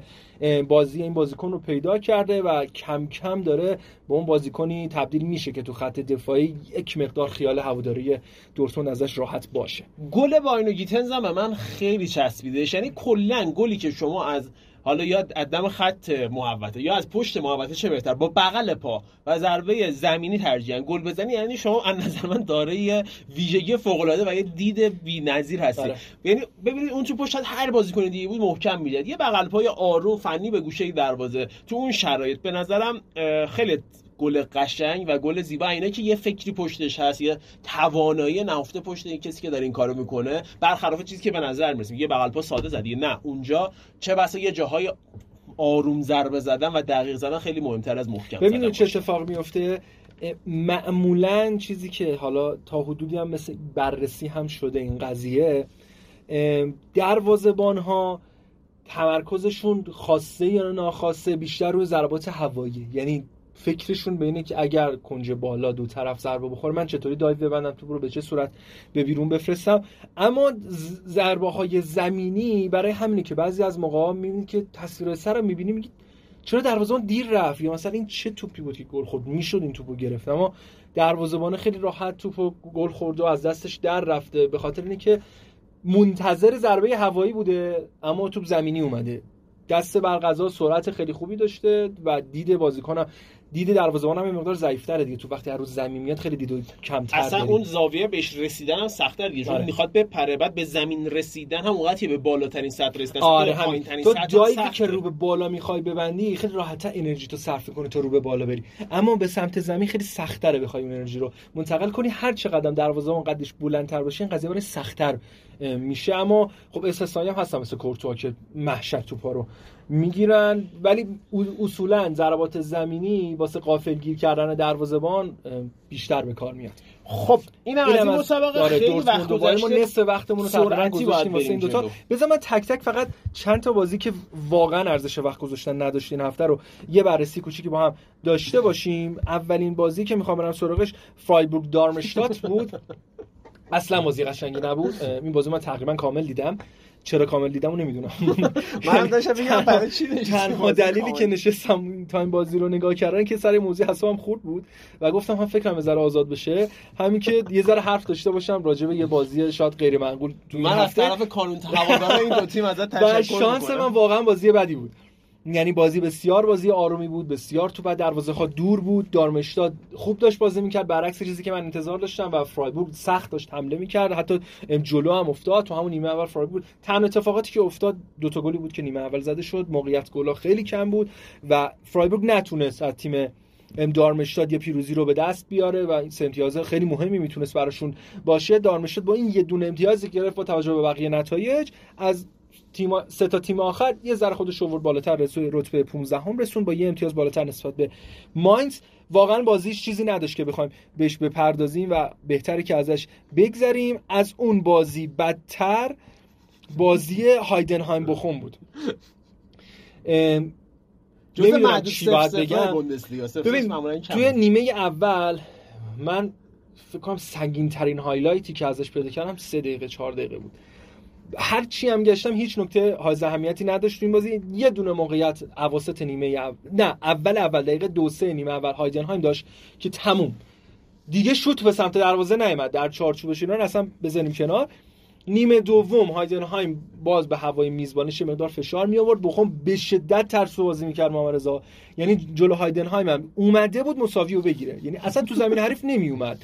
[SPEAKER 1] بازی این بازیکن رو پیدا کرده و کم کم داره به اون بازیکنی تبدیل میشه که تو خط دفاعی یک مقدار خیال هواداری دورتموند ازش راحت باشه.
[SPEAKER 2] گل باینو گیتنز هم به من خیلی چسبیده یعنی کلا گلی که شما از حالا یا از دم خط محوطه یا از پشت محوطه چه بهتر با بغل پا و ضربه زمینی ترجیحاً گل بزنی یعنی شما از نظر من داره ویژگی فوق العاده و یه دید بی‌نظیر هستی. آره. یعنی ببینید اون تو پشت هر بازیکن دیگه بود محکم می‌داد یه بغل پای آروم فنی به گوشه دروازه تو اون شرایط. به نظرم خیلی گل قشنگ و گل زیبا. اینا که یه فکری پشتش هست یه توانایی نهفته پشت این کسی که داره این کارو می‌کنه برخلاف چیزی که به نظر می‌رسه. یه بغل پا ساده زدی نه اونجا چه بسا یه جاهای آروم ضربه زدن و دقیق زدن خیلی مهمتر از محکم
[SPEAKER 1] ببینید چه اتفاق میفته معمولا چیزی که حالا تا حدودی هم مثل بررسی هم شده این قضیه دروازبان ها تمرکزشون خاصه یا ناخواسته بیشتر روی ضربات هوایی. یعنی فکرشون به اینه که اگر کنج بالا دو طرف ضربه بخوره من چطوری دایو ببندم تو رو به چه صورت به بیرون بفرستم؟ اما ضربه های زمینی برای همینه که بعضی از موقع می‌بینید که تصویر سر می‌بینی میگید چرا دروازه‌بان دیر رفت؟ یا مثلا این چه توپی بود که گل خورد؟ می‌شد این توپو گرفت. اما دروازه‌بان خیلی راحت توپو گل خورده و از دستش در رفته به خاطر اینکه منتظر ضربه هوایی بوده اما توپ زمینی اومده. دست برقضا سرعت خیلی خوبی داشته و دید بازیکنم. دید دروازه‌بان هم مقدار ضعیف‌تره دیگه. تو وقتی هر روز زمین میاد خیلی دید کمتر
[SPEAKER 2] اصلا اون زاویه بهش رسیدن هم سخت‌تر دیگه. چون آره. می‌خواد بپره بعد به زمین رسیدن هم وقتی به بالاترین سطح رسیدن.
[SPEAKER 1] آره همین. تو جایی که رو به بالا می‌خوای ببندی خیلی راحت‌تر انرژی تو صرف کنی تا رو به بالا بری. اما به سمت زمین خیلی سخت‌تره بخوای اون انرژی رو منتقل کنی. هر چه قدم دروازه‌بان قدش بلندتر باشه این قضیه برای سخت‌تر میشه. اما خب استثنایی هم هستن مثل کورتوا که محشر توپا رو می‌گیرن. ولی اصولا ضربات زمینی واسه قافل گیر کردن دروازه‌بان بیشتر به کار میاد.
[SPEAKER 2] خب این هم از این مسابقه خیلی وقت گذشته.
[SPEAKER 1] نصف وقتمون رو تقریبا گذاشتیم واسه این دوتا. بذار من تک تک فقط چند تا بازی که واقعا ارزش وقت گذاشتن نداشتین هفته رو یه بررسی کوچیکی با هم داشته باشیم. اولین بازی که می‌خوام برم سراغش فرایبورگ دارمشتات بود. اصلا بازی قشنگی نبود. این بازی من تقریبا کامل دیدم. چرا کامل دیدم اون نمی‌دونم.
[SPEAKER 2] من داشتم بگم برای چی
[SPEAKER 1] تنها دلیلی که نشستم تا این بازی رو نگاه کردن که سر موضوع حسابم خورد بود و گفتم هم فکرم ذره آزاد بشه. همین که یه ذره حرف داشته باشم راجع به یه بازی شاید غیر معقول
[SPEAKER 2] تو من از طرف کانون هوادار این دو تیم ازت تشکر
[SPEAKER 1] شانس من واقعا بازی بدی بود. یعنی بازی بسیار بازی آرومی بود بسیار تو بعد دروازه ها دور بود. دارمشتاد خوب داشت بازی می‌کرد. برعکس چیزی که من انتظار داشتم و فرایبورگ سخت داشت حمله می‌کرد. حتی جلو هم افتاد. تو همون نیمه اول فرایبورگ تنها اتفاقاتی که افتاد دو تا گلی بود که نیمه اول زده شد. موقعیت گلا خیلی کم بود و فرایبورگ نتونست از تیم دارمشتاد یه پیروزی رو به دست بیاره و این امتیاز خیلی مهمی می‌تونست براشون باشه. دارمشتاد با این یه دونه امتیازی گرفت با توجه به بقیه نتایج. از تیم سه تا تیم آخر یه ذره خودش آورد بالاتر رسوی رتبه 15 هم رسون با یه امتیاز بالاتر نسبت به ماینز. واقعا بازیش چیزی نداشت که بخوایم بهش بپردازیم و بهتره که ازش بگذریم. از اون بازی بدتر بازی هایدنهایم بخون بود.
[SPEAKER 2] جز باید بگم.
[SPEAKER 1] ببین توی نیمه اول من فکر کنم سنگین ترین هایلایتی که ازش پیدا کردم سه دقیقه چهار دقیقه بود. هر چی هم گشتم هیچ نکته های اهمیتی نداشت. این بازی یه دونه موقعیت اواسط نیمه او... نه اول اول دقیقه دو سه نیمه اول هایدنهایم داشت که تموم. دیگه شوت به سمت دروازه نیامد در چارچوبش اینا اصلا بزنیم کنار. نیمه دوم هایدنهایم باز به هوای میزبانش مقدار فشار می آورد بخوام به شدت ترس بازی می‌کرد محمد رضا. یعنی جلو هایدنهایم هم اومده بود مساوی رو بگیره. یعنی اصلا تو زمین حریف نمی اومد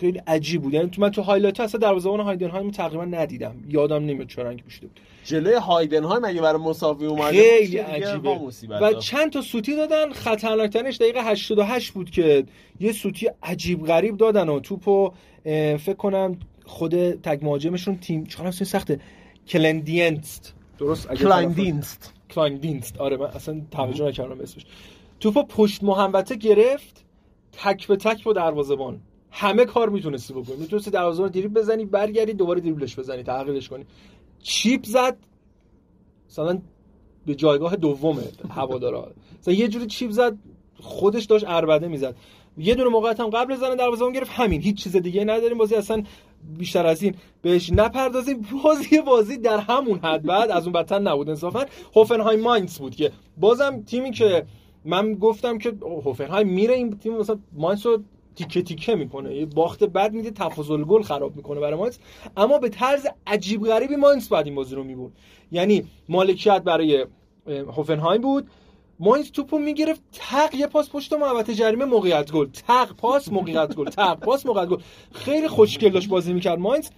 [SPEAKER 1] خیلی عجیب بود. یعنی تو من تو هایلایت اصلا دروازه‌بان هایدنهایم تقریبا ندیدم. یادم نمیاد چه رنگی پوشیده بود.
[SPEAKER 2] جلوی هایدنهایم اگه برای مساوی اومده
[SPEAKER 1] خیلی عجیبه. و چند تا سوتی دادن. خطرناکترینش دقیقه 88 بود که یه سوتی عجیب غریب دادن و توپو فکر کنم خود تک مهاجمشون تیم چقدر سخته کلایندینست. درست؟
[SPEAKER 2] اگه کلایندینست
[SPEAKER 1] کلایندینست آره من اصلا توجه نکردم اسمش. توپو پشت محوطه گرفت تک به تک با دروازه‌بان. همه کار می‌تونستی بکنی. می‌تونستی دروازه دریبل بزنی برگردی دوباره دریبلش بزنی تغییرش کنی. چیپ زد مثلا به جایگاه دومه هوادارا. مثلا یه جوری چیپ زد خودش داشت اربده می‌زد. یه دونه موقعیت هم قبل دروازه گرفت همین. هیچ چیز دیگه نداریم بازی اصلا بیشتر از این. بهش نپردازیم بازی بازی در همون حد. بعد از اون بدتر نبود انصافا. هوفنهایم ماینز بود که. بازم تیمی که من گفتم که هوفنهایم میره این تیم مثلا ماینز رو تیکه تیکه می‌کنه. یه باخت بد میده تفاضل گل خراب می‌کنه برای ماینز اما به طرز عجیب غریبی ماینز بعد این بازی رو می‌برد. یعنی مالکیت برای هوفنهایم بود. ماینز توپو می‌گرفت تق یه پاس پشت محوطه جریمه موقعیت گل. تق پاس موقعیت گل. تق پاس موقعیت گل. خیلی خوشگل داشت بازی می‌کرد ماینز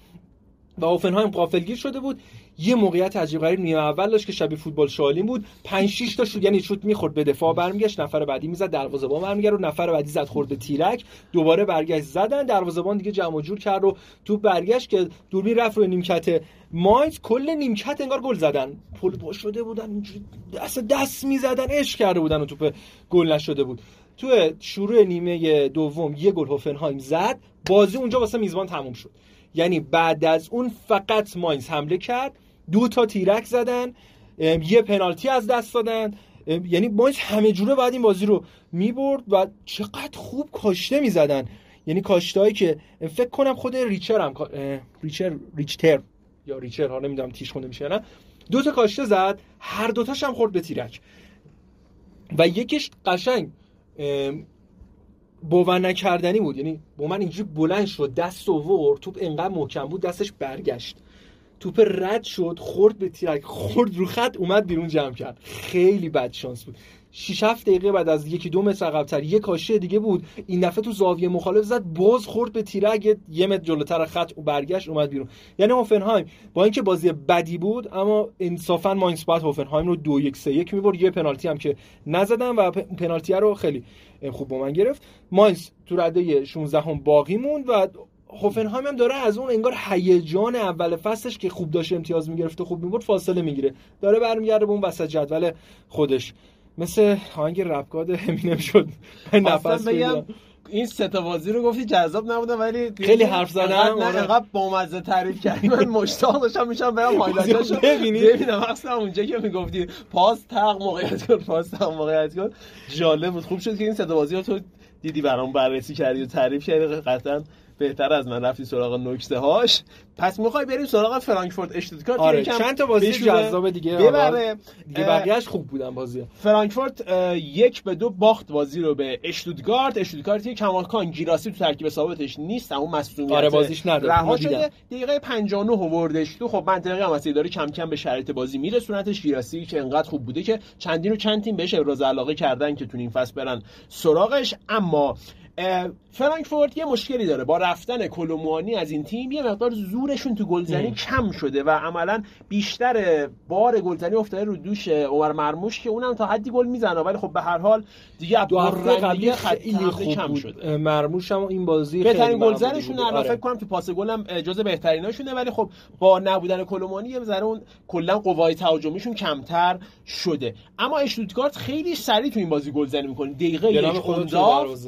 [SPEAKER 1] و هوفنهایم غافلگیر شده بود. یه موقعیت عجیب غریب نیمه اول داشت که شبیه فوتبال شالین بود. 5 6 تا شوت یعنی شوت می‌خورد به دفاع برمیگشت نفر بعدی می‌زد دروازه‌بان برمیگرد و نفر بعدی زد خورد تیرک. دوباره برگشت زدن دروازه‌بان دیگه جمع جور کرد و توپ برگشت که دوربین رفت روی نیمکت ماینز. کل نیمکت انگار گل زدن. پل شده بودن دست دست می‌زدن اش کرده بودن و توپ گل نشده بود. تو شروع نیمه دوم یه گل هوفنهایم زد بازی اونجا واسه میزبان تموم شد. یعنی بعد از اون فقط ماینز حمله کرد. دو تا تیرک زدن یه پنالتی از دست دادن. یعنی ماینز همه جوره بعد این بازی رو می‌برد و چقدر خوب کاشته می‌زدن. یعنی کاشتهایی که فکر کنم خود ریچر هم ریچر ریچتر یا ریچر ها نمی‌دونم تیش خونده میشه نه. دو تا کاشته زد هر دوتاش هم خورد به تیرک. و یکیش قشنگ باور نکردنی بود. یعنی با من اینجوری بلند شد دست ورد توپ انقدر محکم بود دستش برگشت. توپ رد شد خورد به تیرک خورد رو خط اومد بیرون جمع کرد. خیلی بد شانس بود. 6 7 دقیقه بعد از یکی دو متر عقب‌تر یه کاشه دیگه بود. این دفعه تو زاویه مخالف زد باز خورد به تیرک یه متر جلوتر خط و برگشت اومد بیرون. یعنی هوفنهایم با اینکه بازی بدی بود اما انصافا ماینز بعد هوفنهایم رو دو یک سه یک می‌برد. یه پنالتی هم که نزدن و پنالتی رو خیلی خوب با من گرفت. ماینز تو رده 16 هم باقی موند و هوفنهایم هم داره از اون انگار هیجان اول فصلش که خوب داشت امتیاز می‌گرفت و خوب می‌برد فاصله می‌گیره. داره برمیگرده به اون وسط جدول خودش. مثل آهنگ رپگاد همینم شد.
[SPEAKER 2] نفس بگم این سه تا بازی رو گفتی جذاب نبوده ولی
[SPEAKER 1] خیلی حرف زدم
[SPEAKER 2] نه آره. با مزه تعریف کردی. من مشتاق داشتم میشم برم هایلایتاشو ببینید ببینم. اصلا اونجا که می‌گفتی پاس تق موقعیت کن پاس تق موقعیت کن جالب بود. خوب شد که این سه تا بازی رو تو دیدی برام بررسی کردی و تعریف کردی. قطعا بهتر از من رفتی سراغ نکته هاش پس می‌خوای بریم سراغ فرانکفورت اشتوتگارت؟
[SPEAKER 1] آره چند تا بازی جذاب دیگه
[SPEAKER 2] ببره.
[SPEAKER 1] دیگه بقیه‌اش خوب بودن بازی.
[SPEAKER 2] فرانکفورت یک به دو باخت بازی رو به اشتوتگارت. اشتوتگارت یک کماکان گیراسی تو ترکیب ثابتش نیست اون مسئولیت
[SPEAKER 1] آره بازیش نداره.
[SPEAKER 2] رها شده. دقیقه 59 آوردش تو. خب منطقی هم هست داره کم کم به شرایط بازی میرسونتش. گیراسی که انقدر خوب بوده که چندین و چند تیم بهش ابراز علاقه کردن که تو این فصل برن سراغش. اما فرانکفورت یه مشکلی داره. با رفتن کلوموانی از این تیم یه مقدار زورشون تو گلزنی کم شده و عملا بیشتر بار گلزنی افتاده رو دوش عمر مرموش که اونم تا حدی گل می‌زنه. ولی خب به هر حال دیگه
[SPEAKER 1] دو هفته قبلی خیلی خوب کم شده. مرموش هم این بازی
[SPEAKER 2] بهترین گلزنشون آره. فکر کنم تو پاس گل هم بهتریناشونه ولی خب با نبودن کلومانی یه ذره اون کلا قوای تهاجمیشون کمتر شده. اما اشتوتگارت خیلی سریع تو این بازی گلزنی می‌کنه. دقیقه یک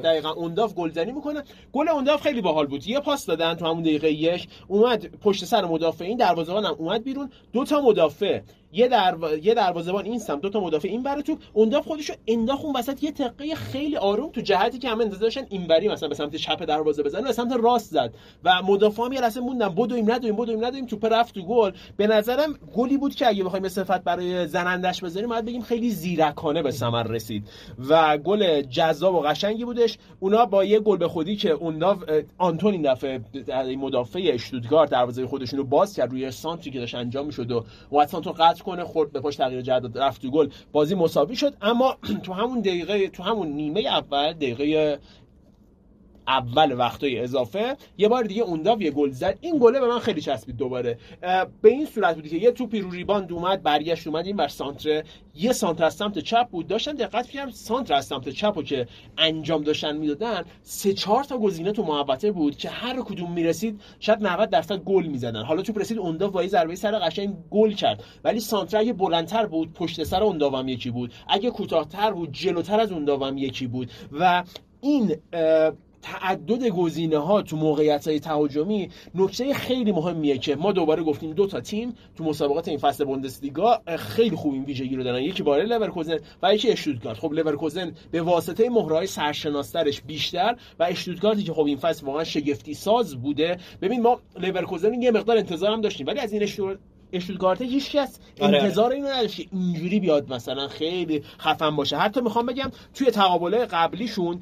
[SPEAKER 2] دقیقاً اونداف گلزنی می‌کنه گل اونداف خیلی باحال بود. یه پاس دادن تو همون دقیقه یک. اومد پشت سر مدافعین دروازه‌بان هم اومد بیرون. دو تا مدافع. یه در یه دروازه‌بان این سمت دو تا مدافع این بره تو اونداف خودشو انداخت اون وسط یه تقه خیلی آروم تو جهتی که همه انتظار داشتن اینوری مثلا به سمت چپ دروازه بزنه به سمت راست زد. و مدافع هم یه لحظه موندن بدویم ندویم بدویم ندویم توپ رفت تو گل. به نظرم گلی بود که اگه بخوایم صفت برای زنندش بذاریم باید بگیم خیلی زیرکانه به ثمر رسید. و گل جذاب و قشنگی بودش. اونا با یه گل به خودی که اونداف آنتون این دفعه مدافع اشتوتگارت دروازه خودشون رو باز کرد روی سانتری که داشت انجام می‌شد و واتسون تو قطع کنه خورد به پشت تغییر جهت رفت گل. بازی مساوی شد اما تو همون دقیقه تو همون نیمه اول دقیقه اول وقتای اضافه. یه بار دیگه اونداو یه گل زد. این گله به من خیلی چسبید دوباره. به این صورت بودی که یه توپی رو rebound اومد برگشت اومد. این بر سانتر یه سانتر از سمت چپ بود. داشتن دقت کردم سانتر از سمت چپ که انجام داشتن می‌دادن سه چهار تا گزینه تو محوطه بود که هر کدوم می‌رسید شاید 90 درصد گل می‌زدن. حالا توپ رسید اونداو وای ضربه سر قشنگ گل کرد. ولی سانتر اگه بلندتر بود پشت سر اونداو هم یکی بود. اگه کوتاهتر بود جلوتر از اونداو هم یکی بود. و این تعدد گزینه ها تو موقعیت های تهاجمی نکته خیلی مهمیه که ما دوباره گفتیم دو تا تیم تو مسابقات این فصل بوندسلیگا خیلی خوب این ویژگی رو دارن. یکی بایر لورکوزن و یکی اشتوتگارت. خب لورکوزن به واسطه مهره‌های سرشناسترش بیشتر و اشتوتگارتی که خب این فصل واقعا شگفتی ساز بوده. ببین ما لورکوزن یه مقدار انتظار هم داشتیم ولی از این اشتوتگارت هیچ کس آره. انتظار اینو نداشت اینجوری بیاد مثلا خیلی خفن باشه. حتی می‌خوام بگم توی تقابله قبلیشون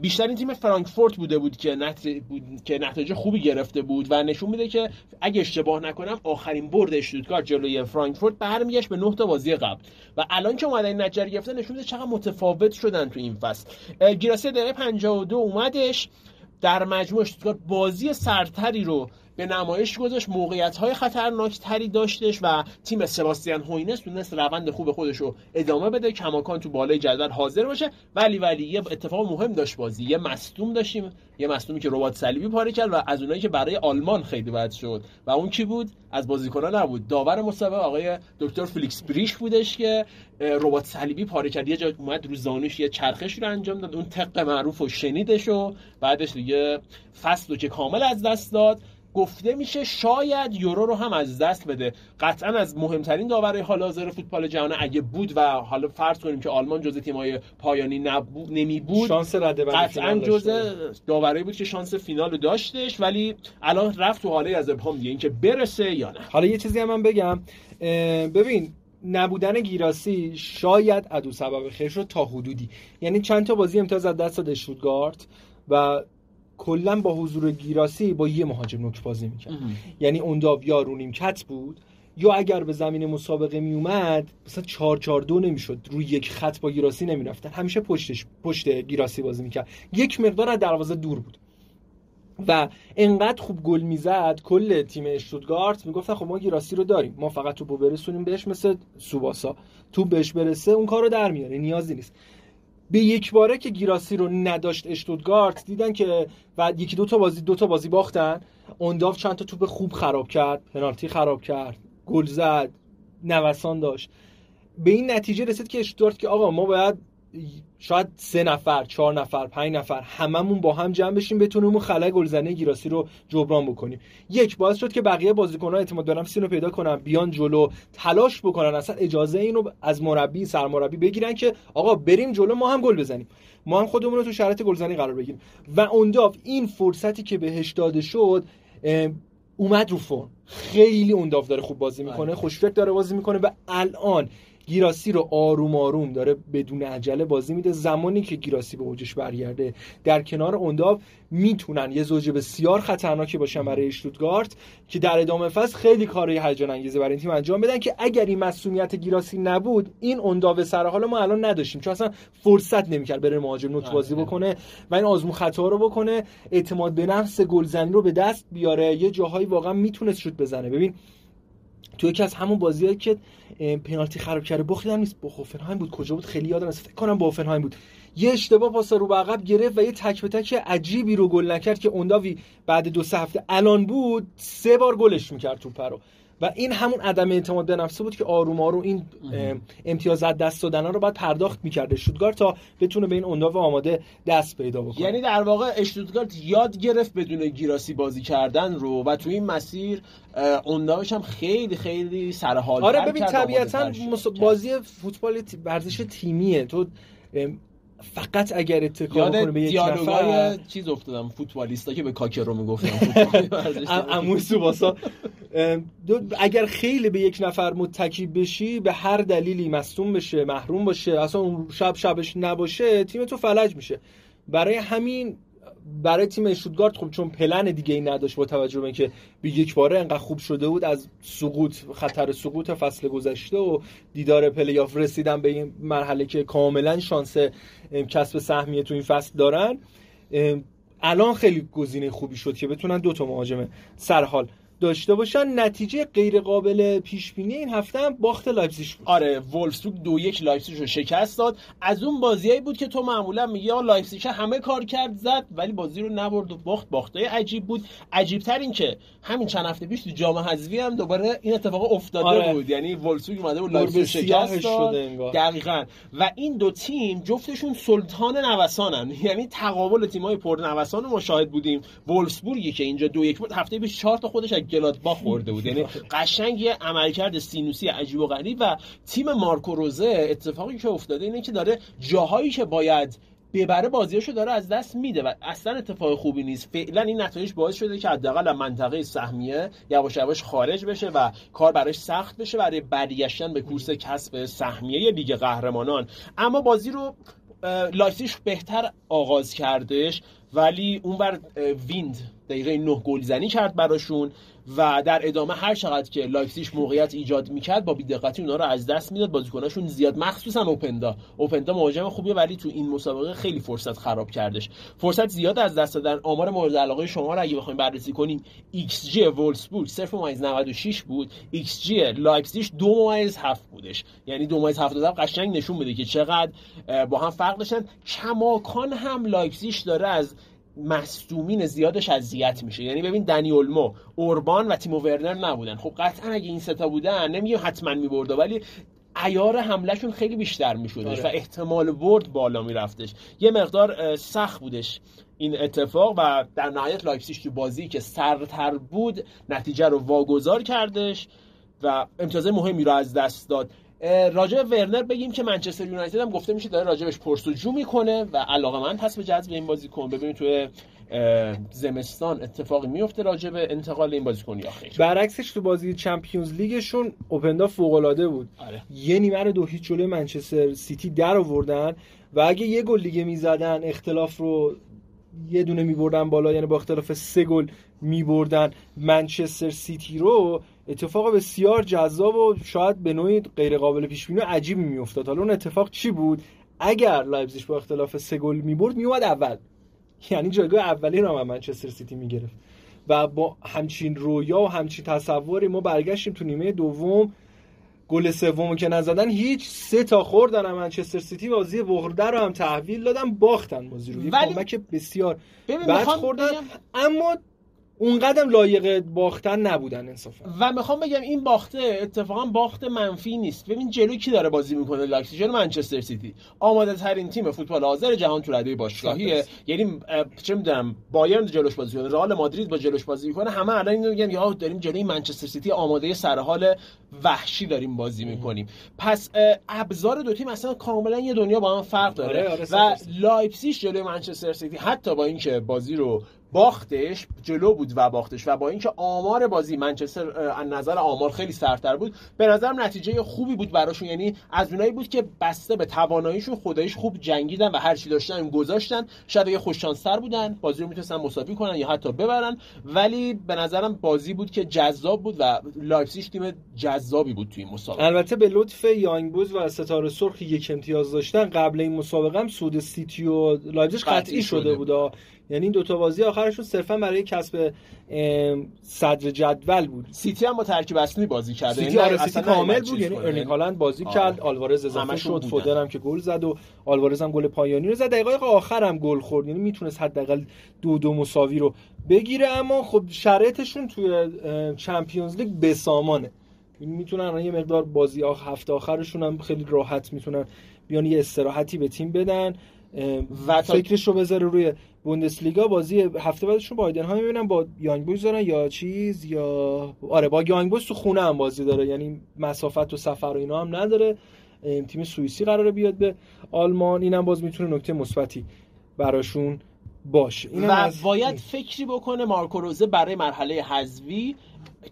[SPEAKER 2] بیشتر این تیم فرانکفورت بوده بود که نتیجه بود که نتیجه خوبی گرفته بود و نشون میده که اگه اشتباه نکنم آخرین برد اشتوتگارت جلوی فرانکفورت برمیگشت به 9 تا بازی قبل. و الان که اومدن این نتیجه گرفتن نشون میده چقدر متفاوت شدن تو این فصل. گیراسی دقیقه 52 اومدش. در مجموع اشتوتگارت بازی سرتری رو به نمایش گذاشت موقعیت های خطرناک تری داشتش و تیم سباستیان هوینس تونست روند خوب خودش رو ادامه بده کماکان تو بالای جدول حاضر باشه. ولی ولی یه اتفاق مهم داشت بازی یه مصدوم داشتیم یه مصدومی که رباط صلیبی پاره کرد و از اونایی که برای آلمان خیلی بد شد. و اون کی بود؟ از بازیکنان نبود. داور مسابقه آقای دکتر فلیکس بریش بودش که ربات صلیبی پاره کرد. یه جا اومد رو زانوش یه چرخش رو انجام داد. اون تق معروف و شنیدش و بعدش دیگه فصل رو که کامل از دست داد. گفته میشه شاید یورو رو هم از دست بده. قطعا از مهمترین داورای حال حاضر فوتبال جهان اگه بود و حالا فرض کنیم که آلمان جزء تیمای پایانی نبود نمی بود
[SPEAKER 1] شانس رده
[SPEAKER 2] قطعا جزء داورایی بود که شانس فینال رو داشتش ولی الان رفت تو حاله از ابهام دیگه اینکه برسه یا نه.
[SPEAKER 1] حالا یه چیزی هم من بگم. ببین نبودن گیراسی شاید ادو سبب خیر شد تا حدودی. یعنی چند تا بازی امتیاز از دست داد شوتگارت و کلا با حضور گیراسی با یه مهاجم نوک بازی می‌کرد. یعنی اونداو یا رو کت بود یا اگر به زمین مسابقه می اومد مثلا 4 4 2 نمی‌شد روی یک خط با گیراسی نمی‌رفتن. همیشه پشتش پشت گیراسی بازی می‌کرد. یک مقدار از دروازه دور بود. و انقدر خوب گل می‌زد کل تیم اشتوتگارت می‌گفتن خب ما گیراسی رو داریم. ما فقط توپو برسونیم بهش مثل سوباسا. تو بهش برسه اون کارو در میاره. نیازی نیست. به یک باره که گیراسی رو نداشت اشتوتگارت دیدن که و یکی دو تا بازی دو تا بازی باختن اونداف چند تا توپ خوب خراب کرد پنالتی خراب کرد گل زد نوسان داشت. به این نتیجه رسید که اشتوتگارت که آقا ما باید شاید سه نفر چهار نفر پنج نفر هممون با هم جمع بشیم بتونیم اون خلای گلزنه گیراسی رو جبران بکنیم. یک باعث شد که بقیه بازیکن‌ها اعتماد به نفس رو پیدا کنن بیان جلو تلاش بکنن اصلا اجازه اینو از مربی سرمربی بگیرن که آقا بریم جلو ما هم گل بزنیم. ما هم خودمون رو تو شرایط گلزنی قرار بگیریم. و اونداف این فرصتی که بهش داده شد اومد رو فرم. خیلی اونداف داره خوب بازی می‌کنه بله. خوشفکر داره بازی می‌کنه و الان گیراسی رو آروم آروم داره بدون عجله بازی میده. زمانی که گیراسی به اوجش برگرده در کنار اونداو می‌تونن یه زوج بسیار خطرناکی باشن برای اشتوتگارت که در ادامه فصل خیلی کاری هیجان انگیزه برای این تیم انجام بدن که اگر این مسئولیت گیراسی نبود این اونداو سر حال ما الان نداشتیم. چون اصلا فرصت نمی‌کرد بره مهاجم نوت بازی بله. بکنه و این آزمون خطا رو بکنه. اعتماد به نفس گلزنی رو به دست بیاره. یه جاهایی واقعا می‌تونست شوت بزنه. ببین تو یکی از همون بازیایی که پنالتی خراب کرده بخیدم نیست. با هوفنهایم بود. کجا بود؟ خیلی یادم از فکر کنم با هوفنهایم بود. یه اشتباه پاس رو به عقب گرفت و یه تک به تک عجیبی رو گل نکرد که اونداوی بعد دو سه هفته الان بود سه بار گلش می‌کرد تو رو و این همون عدم اعتماد به نفسه بود که آروم آروم این امتیاز از دست دادن رو باید پرداخت می‌کرده. شوتگارت تا بتونه به این اونداو آماده دست پیدا بکنه.
[SPEAKER 2] یعنی در واقع اشتوتگارت یاد گرفت بدون گیراسی بازی کردن رو و تو این مسیر اونداوش هم خیلی خیلی سر حال
[SPEAKER 1] آره ببین طبیعتا بازی فوتبال ورزش تیمیه. تو فقط اگر اتکا کنه به یک نفر
[SPEAKER 2] چیز افتادم فوتبالیستا که به کاکرو می‌گفتم
[SPEAKER 1] اموی سوباسا. اگر خیلی به یک نفر متکی بشی به هر دلیلی مصدوم بشه محروم باشه اصلا اون شب شبش نباشه تیم تو فلج میشه. برای همین برای تیم اشتوتگارت خب چون پلن دیگه ای نداشت با توجه به اینکه به یک باره انقدر خوب شده بود از سقوط خطر سقوط فصل گذشته و دیدار پلی‌آف رسیدن به این مرحله که کاملا شانس کسب سهمیه تو این فصل دارن. الان خیلی گزینه خوبی شد که بتونن دو تا مهاجم سرحال داشته باشن نتیجه غیر قابل پیش بینی این هفته هم باخت لایپزیگ بود.
[SPEAKER 2] آره وولفسبورگ دو یک لایپزیگ رو شکست داد. از اون بازیایی بود که تو معمولا میگی یا لایپزیگ همه کار کرد زد ولی بازی رو نبرد و باخت. باخته عجیب بود. عجیب تر این که همین چند هفته پیش تو جام حذفی هم دوباره این اتفاق افتاده آره. بود. یعنی وولفسبورگ اومده بود لایپزیگ شکست داد. دقیقاً. و این دو تیم جفتشون سلطان نوسانن یعنی تقابل تیم‌های پر نوسان رو مشاهد بودیم. وولفسبورگی که اینجا دو یک بود هفته پیش 4 تا خودش با خورده بود. یعنی قشنگ یه عملکرد سینوسی عجیب و غریب و تیم مارکو روزه اتفاقی که افتاده اینه که داره جاهایی که باید ببره بازیاشو داره از دست میده و اصلا اتفاق خوبی نیست. فعلا این نتایج باعث شده که حداقل منطقه سهمیه یواش یواش خارج بشه و کار براش سخت بشه برای برگشتن به کورس کسب سهمیه لیگ قهرمانان. اما بازی رو لایپزیگ بهتر آغاز کردش ولی اونور ویند دقیقه 9 گلزنی کرد براشون. و در ادامه هر چقدر که لایپزیگ موقعیت ایجاد می‌کرد با بی‌دقتی اونا رو از دست می‌داد. بازیکناشون زیاد مخصوصا اوپندا. اوپندا مهاجم خوبیه ولی تو این مسابقه خیلی فرصت خراب کردش. فرصت زیاد از دست دادن. آمار مورد علاقه شما رو اگه بخوایم بررسی کنیم xG وولفسبورگ 0.96 بود. xG لایپزیگ 2.7 بودش. یعنی 2.7 قشنگ نشون بده که چقدر با هم فرق داشتن. کماکان هم لایپزیگ داره از مصدومین زیادش اذیت میشه. یعنی ببین دنی اولمو اوربان و تیمو ورنر نبودن. خب قطعا اگه این سه تا بودن نمیگم حتما میبرده ولی عیار حمله‌شون خیلی بیشتر میشدش آره. و احتمال برد بالا میرفتش. یه مقدار سخت بودش این اتفاق و در نهایت لایپزیگ تو بازی که سرتر بود نتیجه رو واگذار کردش و امتیاز مهمی رو از دست داد. راجع ورنر بگیم که منچستر یونایتد هم گفته میشه داره راجبش پرس‌وجو می‌کنه و علاقه‌مند هست به جذب این بازیکن. ببینید توی زمستان اتفاقی میفته راجع به انتقال این بازیکن یا خیر.
[SPEAKER 1] برعکسش تو بازی Champions League شون اوپندا فوق العاده بود.
[SPEAKER 2] آره.
[SPEAKER 1] یه نیمه رو دو هیچ جلوی منچستر سیتی در آوردن و اگه یه گل دیگه می‌زدن اختلاف رو یه دونه میبردن بالا یعنی با اختلاف سه گل میبردن منچستر سیتی رو اتفاق بسیار جذاب و شاید به نوعی غیر قابل پیش بینی عجیبی میافتاد. حالا اون اتفاق چی بود؟ اگر لایپزیگ با اختلاف سه گل می‌برد میومد اول. یعنی جایگاه اولی رو منچستر سیتی می‌گرفت. و با همچین رویا و همچین تصوری ما برگشتیم تو نیمه دوم. گل سومو که نزدن هیچ سه تا خوردن منچستر سیتی. بازی برده رو هم تحویل دادن باختن بازی رو. ولی... comeback بسیار بد خوردن. اما اون قدرم لایق باختن نبودن انصافا.
[SPEAKER 2] و می‌خوام بگم این باخته اتفاقا باخت منفی نیست. ببین جلو کی داره بازی می‌کنه لایپزیگ منچستر سیتی. آماده ترین تیم فوتبال حاضر جهان تو رده باشگاهیه. یعنی چه می‌دونم بایرن جلوش بازی کنه رئال مادرید با جلوش بازی می‌کنه. همه الان اینو میگن یا داریم جلوی منچستر سیتی آماده سر حال وحشی داریم بازی می‌کنیم. پس ابزار دو تیم اصلا کاملا یه دنیا با هم فرق داره. آره، آره، و لایپزیگ جلوی منچستر سیتی حتی با اینکه بازی رو باختش جلو بود و باختش و با اینکه آمار بازی منچستر از نظر آمار خیلی سرتر بود به نظرم نتیجه خوبی بود براشون. یعنی از اونایی بود که بسته به تواناییشون خدایش خوب جنگیدن و هر چی داشتن گذاشتن. شاید یه خوششانس‌تر بودن بازی رو می‌تونستن مساوی کنن یا حتی ببرن. ولی به نظرم بازی بود که جذاب بود و لایپزیگ تیم جذابی بود توی این مسابقه.
[SPEAKER 1] البته به لطف یانگ بویز و ستاره سرخ یک امتیاز داشتن قبل این مسابقه هم صعود سیتی و لایپزیگ قطعی شده, شده بود. یعنی این دوتا بازی آخرشون صرفا برای کسب صدر جدول بود.
[SPEAKER 2] سیتی هم با ترکیب اصلی بازی کرده.
[SPEAKER 1] سیتی یعنی آره سیتی کامل بود. یعنی ارلینگ هالند بازی آره. کرد آلوارز اضافه شد فودن هم که گل زد و آلوارز هم گل پایانی رو زد. دقیقه آخر هم گل خورد. یعنی می‌تونست حداقل دو دو مساوی رو بگیره اما خب شرایطشون توی چمپیونز لیگ بسامانه می‌تونن یه مقدار بازی آخر هفته آخرشون هم خیلی راحت می‌تونن بیان یه استراحتی به تیم بدن. و فکرش رو بذاره روی بوندسلیگا بازی هفته بعدشون با ها می‌بینم با یانگ بویز دارن یا چیز یا آره با یانگ بویز تو خونه هم بازی داره یعنی مسافت و سفر و اینا هم نداره. تیم سوئیسی قراره بیاد به آلمان اینم باز می‌تونه نکته مثبتی براشون باشه.
[SPEAKER 2] و باید فکری بکنه مارکو روزه برای مرحله حذوی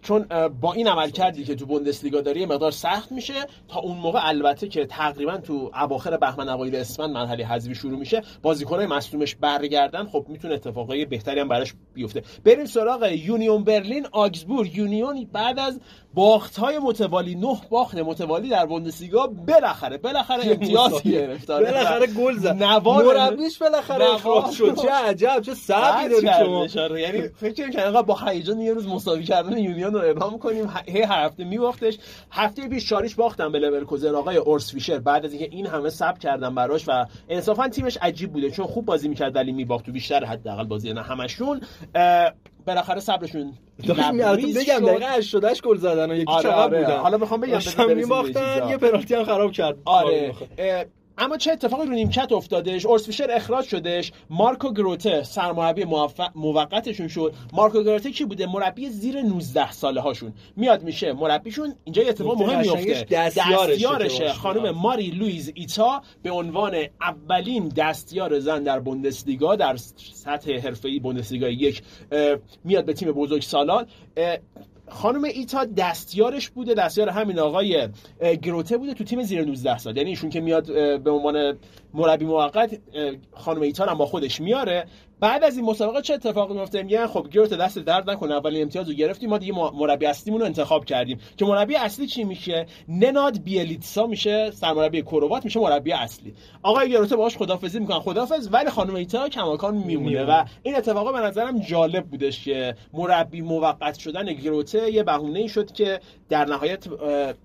[SPEAKER 2] چون با این عملکردی که تو بوندسلیگا داری مقدار سخت میشه تا اون موقع البته که تقریبا تو اواخر بهمن اوایل اسفند مرحله حذفی شروع میشه. بازیکنای مصدومش برگردن خب می‌تونه اتفاقای بهتری هم براش بیفته. بریم سراغ یونیون برلین آگزبورگ. یونیون بعد از باخت های متوالی نه باخت متوالی در بوندسلیگا بالاخره بالاخره امتیاز گرفت
[SPEAKER 1] بالاخره گل زد. مربیش بالاخره اخراج شد. چه عجب چه صبری داری
[SPEAKER 2] شما یعنی فکر کنم با هیجان یه روز مساوی کردن یونیون رو اعلام کنیم. هی هر هفته میباختش. هفته پیش چهار هیچ باختن به لورکوزن آقای اورس فیشر. بعد از اینکه این همه صبر کردن براش و انصافا تیمش عجیب بوده چون خوب بازی می‌کرد ولی میباخت تو بیشتر حداقل بازی. نه همشون بالاخره صبرشون
[SPEAKER 1] بگم دقیقه 88 گل زدن و یکی آره آره. بودن.
[SPEAKER 2] حالا می‌خوام بگم
[SPEAKER 1] یه پنالتی هم خراب کرد.
[SPEAKER 2] آره. اما چه اتفاقی رو نیمکت افتادش؟ اورس فیشر اخراج شدش. مارکو گروته سرمربی موقتشون شد. مارکو گروته کی بوده؟ مربی زیر 19 ساله هاشون میاد میشه. مربیشون اینجا یه اتفاق مهم میفته دستیارشه خانم ماری لویز ایتا به عنوان اولین دستیار زن در بوندسلیگا در سطح حرفه‌ای بوندسلیگا یک میاد به تیم بزرگ سالان خانم ایتا دستیارش بوده دستیار همین آقای گروته بوده تو تیم زیر 19 سال. یعنی ایشون که میاد به عنوان مربی موقت خانم ایتان هم با خودش میاره. بعد از این مسابقه چه اتفاقی میفته میگن خب گیرت دست درد نکنه اولین امتیاز رو گرفتیم ما دیگه مربی اصلیمون رو انتخاب کردیم. که مربی اصلی چی میشه؟ نناد بیلیتسا میشه سرمربی کروات میشه مربی اصلی. آقای گروته باهاش خدافظی می‌کنن خدافظ ولی خانم ایتا کماکان میمونه. و این اتفاقا به نظرم جالب بودش که مربی موقت شدن گروته یه بهونه ای شد که در نهایت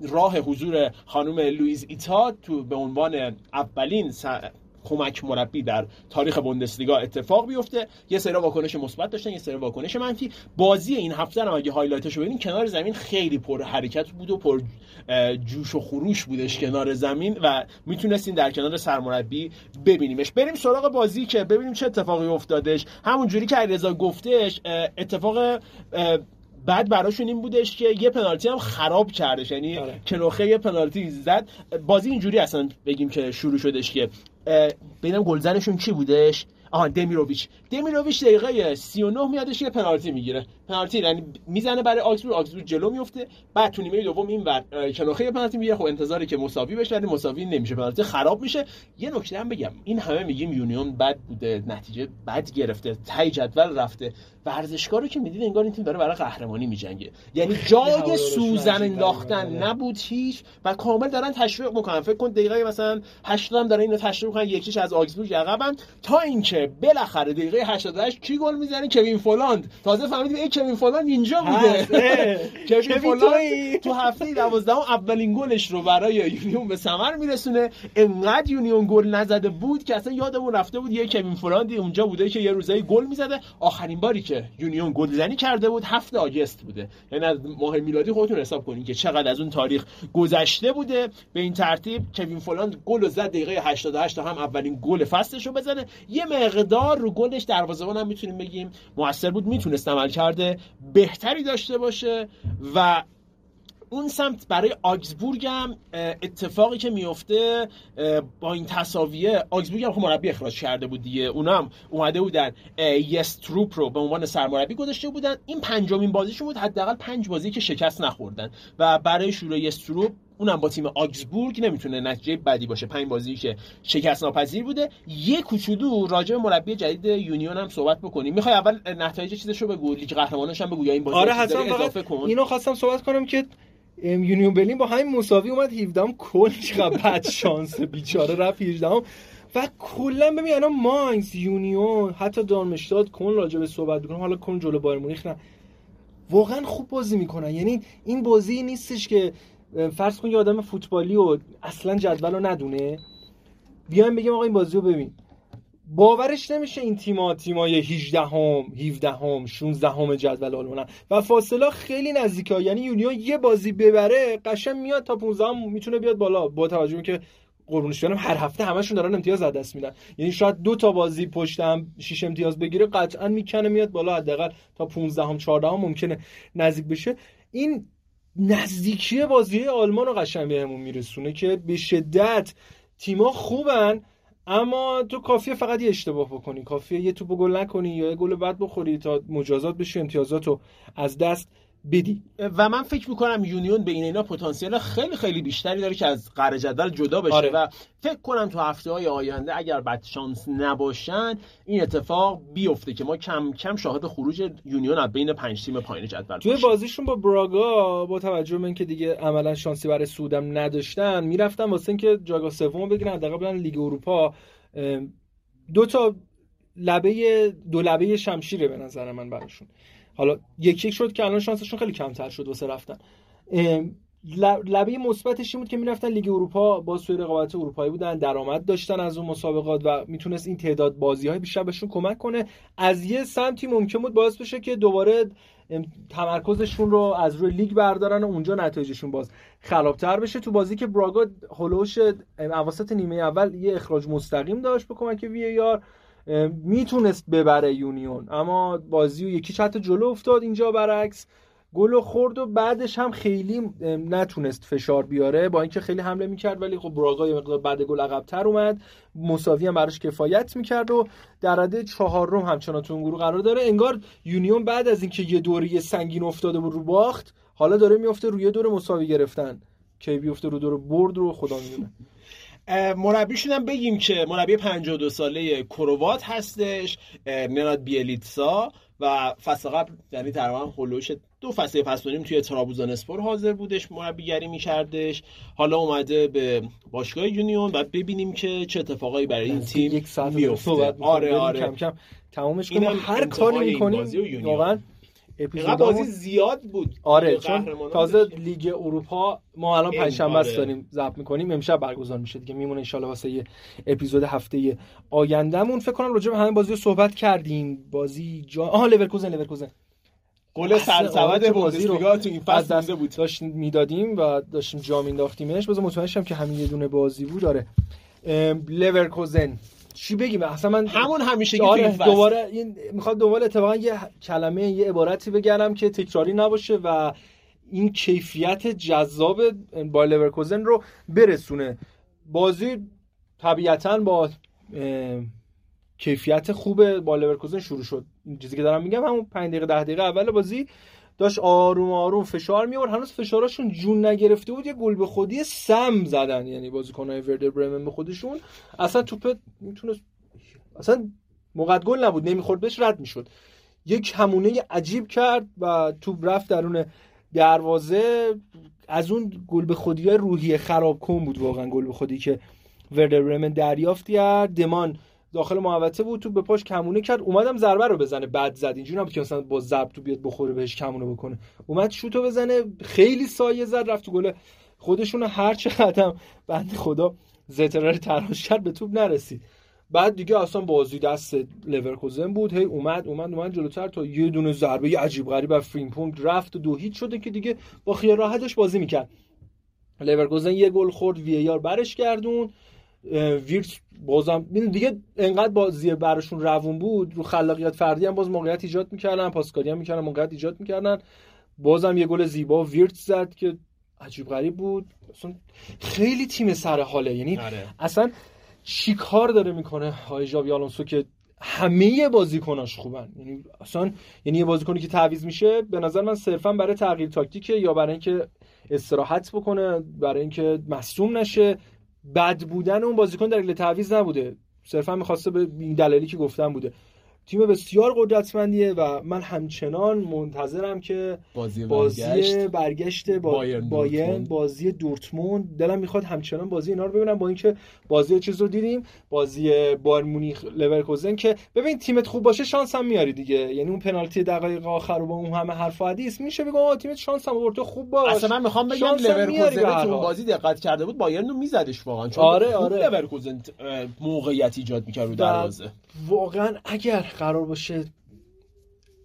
[SPEAKER 2] راه حضور خانم لوئیز ایتا تو به عنوان اولین کمک مربی در تاریخ بوندسلیگا اتفاق بیفته. یه سری واکنش مثبت داشتن یه سری واکنش منفی. بازی این هفته هم اگه highlight ش رو ببینیم کنار زمین خیلی پر حرکت بود و پر جوش و خروش بودش کنار زمین و می‌تونستیم در کنار سرمربی ببینیمش. بریم سراغ بازی که ببینیم چه اتفاقی افتادش. همون جوری که علیرضا گفتش اتفاق بعد براشون این بودش که یه پنالتی هم خراب کردش. یعنی آره. کنوخه یه پنالتی زد. بازی اینجوری اصلا بگیم که شروع شدش که ببینم گلزنشون کی بودش؟ آها دمیروویچ. دمیروویچ دقیقه 39 میادش یه پنالتی می‌گیره. پنالتی یعنی می‌زنه برای آکسبورگ آکسبورگ جلو میفته. بعد تو نیمه دوم این ور کنوخه پنالتی می‌گیره. خب انتظاری که مساوی بشه ولی مساوی نمیشه. پنالتی خراب میشه. یه نکته هم بگم. این همه میگیم یونیون بد بوده نتیجه بد گرفته ته جدول رفته. ورزشگاه رو که می‌دید انگار این تیم داره برای قهرمانی میجنگه. یعنی جای سوزن انداختن نبود هیچ و کامل دارن تشویق می‌کنن. فکر کن دقیقه مثلا 80 هم دارن اینو تشویق می‌کنن. یک هیچ از آگزبورگ عقبن تا اینکه بالاخره دقیقه 88 کی گل می‌زنه؟ کوین فولاند. تازه فهمیدیم این کوین فولاند اینجا بوده. کوین فولاند تو هفته 12 اولین گلش رو برای یونیون به ثمر میرسونه. انقدر یونیون گل نزده بود که اصلا یادمون رفته بود یه کوین فولاندی اونجا بوده که یه روزایی گل می‌زده. آخرین باری که یونیون گلزنی کرده بود هفته آگست بوده. یعنی از ماه میلادی خودتون حساب کنین که چقدر از اون تاریخ گذشته بوده. به این ترتیب کوین فولاند گل زد دقیقه 88 هم اولین گل فصلش رو بزنه. یه مقدار رو گلش دروازه‌بان هم می‌تونیم بگیم. موثر بود می‌تونست عملکرد بهتری داشته باشه و اون سمت برای آگزبورگ هم اتفاقی که میفته با این تساوی آگزبورگ هم خب مربی اخراج کرده بود دیگه. اونا هم اومده بودن یس تروپ رو به عنوان سرمربی گذاشته بودن. این پنجمین بازیشون بود حداقل پنج بازی که شکست نخوردن. و برای شروع یس تروپ اونم با تیم آگزبورگ نمی‌تونه نتیجه بدی باشه. پنج بازی که شکست ناپذیر بوده. یه کوچولو راجع به مربی جدید یونیون هم صحبت بکنیم. می‌خوای اول نتایج چیزشو بگو؟ لیگ قهرمانانش هم بگو یا این بازی
[SPEAKER 1] آره اضافه کن. اینو خواستم صحبت کنم که یونیون برلین با همین مساوی اومد 17 کل چقدر بد شانس بیچاره رفت 18 و کلا ببین الان ماینز یونیون حتی دارمشتاد کلن راجع به صحبت بکنم حالا کلن جلو بایرن مونیخ نه. واقعا خوب بازی می‌کنن. یعنی این بازی نیستش که فرض کن یه آدم فوتبالی و اصلا جدول رو ندونه. بیایم بگیم آقا این بازی رو ببین. باورش نمیشه این تیما تیمای 18 هم 17 هم 16 هم جدول آلمانن و فاصله خیلی نزدیکه. یعنی یونیون یه بازی ببره قشنگ میاد تا 15 هم می‌تونه بیاد بالا. با توجه به که قربونش برم هر هفته همشون دارن امتیاز از دست میدن. یعنی شاید دو تا بازی پشت هم 6 امتیاز بگیره قطعا می‌کنه میاد بالا. حداقل تا 15 هم 14 هم ممکنه نزدیک بشه. این نزدیکی بازی آلمان رو قشنگ بهمون میرسونه که به شدت تیما خوبن اما تو کافیه فقط یه اشتباه بکنی. کافیه یه توپ گل نکنی یا یه گل بد بخوری تا مجازات بشی امتیازات رو از دست بدی.
[SPEAKER 2] و من فکر می‌کنم یونیون به این اینا پتانسیل خیلی خیلی بیشتری داره که از قعر جدول جدا بشه آره. و فکر کنم تو هفته های آینده اگر بد شانس نباشن این اتفاق بیفته که ما کم کم شاهد خروج یونیون از بین پنج تیم پایین جدول
[SPEAKER 1] توی بازیشون با براگا با توجه به اینکه دیگه عملا شانسی برای صعودم نداشتن می‌رفتن واسه اینکه جایگاه سوم بگیرن حداقل لیگ اروپا. دو تا لبه دو لبه شمشیره به نظر من براشون. حالا یک یک شد که الان شانسشون خیلی کمتر شد واسه رفتن. لبه مثبتش این بود که می‌رفتن لیگ اروپا با سوی رقابت اروپایی بودن درآمد داشتن از اون مسابقات و می‌تونست این تعداد بازی های بیشتر بهشون کمک کنه. از یه سمتی ممکن بود باعث بشه که دوباره تمرکزشون رو از روی لیگ بردارن و اونجا نتایجشون باز خرابتر بشه. تو بازی که براگا هولوش اواسط نیمه اول یه اخراج مستقیم داشت به کمک VAR می‌تونست ببره یونیون. اما بازی و یک هیچ حتی جلو افتاد اینجا برعکس. گل خورد و بعدش هم خیلی نتونست فشار بیاره. با اینکه خیلی حمله می‌کرد ولی خب براگا یه مقدار بعد گل عقبتر اومد. مساوی هم براش کفایت می‌کرد و در رده چهارم همچنان تو گروه قرار داره. انگار یونیون بعد از اینکه یه دوری سنگین افتاده بود رو باخت حالا داره میفته روی دور مساوی گرفتن. کی بیفته رو دور برد رو خدا می‌دونه.
[SPEAKER 2] مربیشون هم بگیم که مربی 52 ساله کروات هستش نراد بیلیتسا و فصل قبل یعنی تقریبا هولوش دو فصل پس توی ترابوزان اسپور حاضر بودش مربیگری میکردش. حالا اومده به باشگاه یونیون و ببینیم که چه اتفاقایی برای این تیم میفته
[SPEAKER 1] آره آره. کم کم تمامش کنیم. هر کاری می‌کنیم واقعا
[SPEAKER 2] بازی زیاد بود
[SPEAKER 1] آره چون تازه لیگ اروپا ما الان پنجشنبه است آره. داریم ضبط می‌کنیم. امشب برگزار میشه دیگه. میمونه ان واسه یه اپیزود هفته آیندهمون. فکر کنم راجع به همه بازی رو صحبت کردیم. بازی جا آها لورکوزن لورکوزن
[SPEAKER 2] گل سرسبد بوندسلیگا تو این فصل دست بود.
[SPEAKER 1] داشتیم می‌دادیم و داشتیم جا مینداختیمش بذار مطمئن که همین یه دونه بازی بود. داره لورکوزن چی بگیم؟ اصلا من
[SPEAKER 2] همون همیشه
[SPEAKER 1] آره دوباره این می‌خواد دوباره اتفاقا یه کلمه یه عبارتی بگم که تکراری نباشه و این کیفیت جذاب با لورکوزن رو برسونه. بازی طبیعتا با کیفیت خوب با لورکوزن شروع شد. چیزی که دارم میگم همون 5 دقیقه 10 دقیقه اول بازی داشت آروم آروم فشار میاورد هنوز فشاراشون جون نگرفته بود. یه گل به خودی سم زدن یعنی بازیکنای وردر برمن به خودشون. اصلا توپ می‌تونه اصلا موقع گل نبود. نمی‌خورد بهش رد می‌شد. یک همونه عجیب کرد و توپ رفت درون دروازه. از اون گل به خودی روحی خراب کن بود واقعا. گل به خودی که وردر برمن دریافت کرد. دمان داخل محوطه بود تو به پاش کمونه کرد. اومدم ضربه رو بزنه بعد زد. اینجوری نبود که مثلا با ضرب تو بیاد بخوره بهش کمونه بکنه. اومد شوتو بزنه خیلی سایه زد رفت تو گل. خودشون هر چه قدم بند خدا زترر تراش کرد به توپ نرسید. بعد دیگه اصلا بازی دست لورکوزن بود. هی اومد اومد اومد جلوتر تا یه دونه ضربه یه عجیب غریب از فریمپونگ رفت و دو هیچ شده که دیگه با خیال راحتش بازی می‌کرد. لورکوزن یه گل خورد VAR برش گردون ویرتس بازم دیگه انقدر بازی براشون روون بود رو خلاقیت فردی هم باز موقعیت ایجاد می‌کردن پاسکاری هم می‌کردن موقعیت ایجاد می‌کردن. بازم یه گل زیبا ویرتس زد که عجیب غریب بود. اصلا خیلی تیم سر حاله. یعنی آره. اصلا چی کار داره می‌کنه های جاوی آلونسو که همه بازیکناش خوبن؟ یعنی اصلا یعنی یه بازیکنی که تعویض میشه به نظر من صرفا برای تغییر تاکتیکه یا برای اینکه استراحت بکنه برای اینکه مصوم نشه. بد بودن اون بازیکن دلیل تعویض نبوده. صرفا می‌خواسته به این دلیلی که گفتم بوده. تیم بسیار قدرتمندیه و من همچنان منتظرم که
[SPEAKER 2] بازی,
[SPEAKER 1] بازی برگشت, با بایرن, بازی دورتموند. دلم می‌خواد همچنان بازی اینا رو ببینم با اینکه بازی چیز رو دیدیم. بازی بایرن مونیخ لورکوزن که ببین تیمت خوب باشه شانس هم میاری دیگه. یعنی اون پنالتی دقایق آخر رو با اون همه حرف حدیث میشه بگم تیمت شانس هم آورد خوب باش.
[SPEAKER 2] اصلا من می‌خوام بگم لورکوزن تو بازی دقت کرده بود بایرن رو میزدش واقعا. چون
[SPEAKER 1] آره آره.
[SPEAKER 2] لورکوزن موقعیت ایجاد می‌کرد رو دروازه.
[SPEAKER 1] واقعا اگر قرار باشه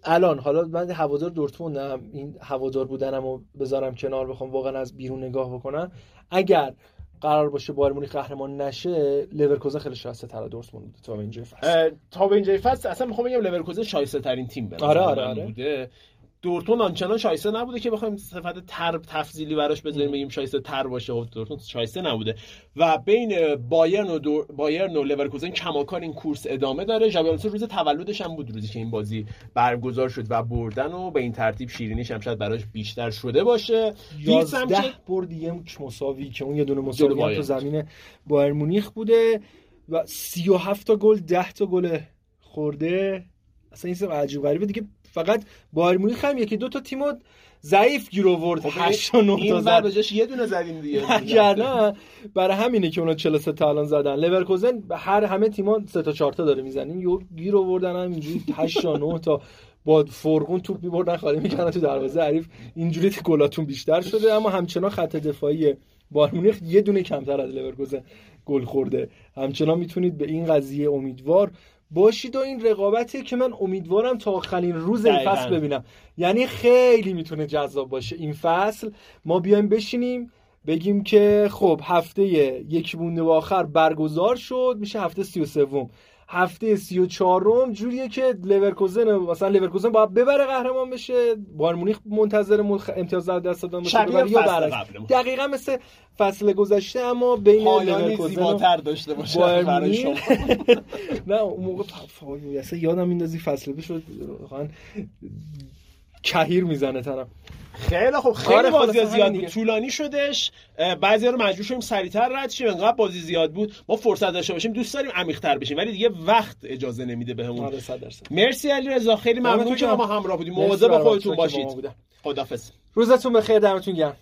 [SPEAKER 1] الان حالا من هوادار دورتموندم این هوادار بودنم رو بذارم کنار بخوام واقعا از بیرون نگاه بکنم. اگر قرار باشه بایرن مونیخ قهرمان نشه لورکوزن خیلی شایسته تر دورتموند بوده تا به اینجای فصل.
[SPEAKER 2] تا به اینجای فصل اصلا می‌خوام بگم لورکوزن شایسته ترین تیم
[SPEAKER 1] بوده آره آره, آره. بوده.
[SPEAKER 2] دورتموند آنچنان شایسته نبوده که بخوایم صفت تر تفضیلی براش بذاریم بگیم شایسته تر باشه. و خب دورتموند شایسته نبوده. و بین بایرن و دور... بایرن و لورکوزن کماکان این کورس ادامه داره. ژابی روز تولدش هم بود روزی که این بازی برگزار شد و بردن و به این ترتیب شیرینیش هم شاید براش بیشتر شده باشه.
[SPEAKER 1] 11 برد یه مساوی که اون یه دونه مساوی تو زمین بایر مونیخ بوده و 37 تا گل 10 تا گل خورده. اصلا این عجیب غریبه. دیگه فقط بایر مونیخ هم یکی دو تا تیمو ضعیف گیر آورد. 8 تا 9 تا
[SPEAKER 2] زد. بجاش یه دونه زدیم دیگه.
[SPEAKER 1] نه برای همینه که اونا 43 تا الان زدن. لورکوزن هر همه تیم‌ها 3 تا 4 تا داره می‌زنن یو گیر آوردن هم اینجوری. 8 تا 9 تا. با فرقون توپ میبردن خالی می‌کردن تو دروازه. حریف اینجوری گلاتون بیشتر شده. اما همچنان خط دفاعی بایر مونیخ یه دونه کمتر از لورکوزن گل خورده. همچنان می‌تونید به این قضیه امیدوار باشید و این رقابتی که من امیدوارم تا آخرین روز این فصل ببینم. یعنی خیلی می‌تونه جذاب باشه این فصل. ما بیایم بشینیم بگیم که خب هفته یک مونده و آخر برگزار شد میشه هفته سی و سوم. هفته سی و چهارم جوریه که لورکوزن مثلا لورکوزن باید ببره قهرمان بشه. بایرن مونیخ منتظر امتیاز در دست دادن
[SPEAKER 2] باشه
[SPEAKER 1] دقیقا مثل فصل گذشته اما بین
[SPEAKER 2] لورکوزن زیباتر داشته باشه برای شما.
[SPEAKER 1] نه اون موقع یادم میندازی فصل واقعا کهیر می‌زنه طرف.
[SPEAKER 2] خیلی خوب خیلی
[SPEAKER 1] آره،
[SPEAKER 2] بازی زیاد بود. طولانی شدش. بعضی رو مجبور شدیم سریعتر رد شیم. انقدر بازی زیاد بود. ما فرصت داشته باشیم دوست داریم عمیق‌تر بشیم. ولی دیگه وقت اجازه نمیده بهمون.
[SPEAKER 1] آره 100 درصد.
[SPEAKER 2] مرسی علی رضا خیلی ممنون
[SPEAKER 1] دمتون گرم.
[SPEAKER 2] ما همراه بودیم. مواظب خودتون باشید. خدافظ
[SPEAKER 1] روزتون بخیر دمتون گرم.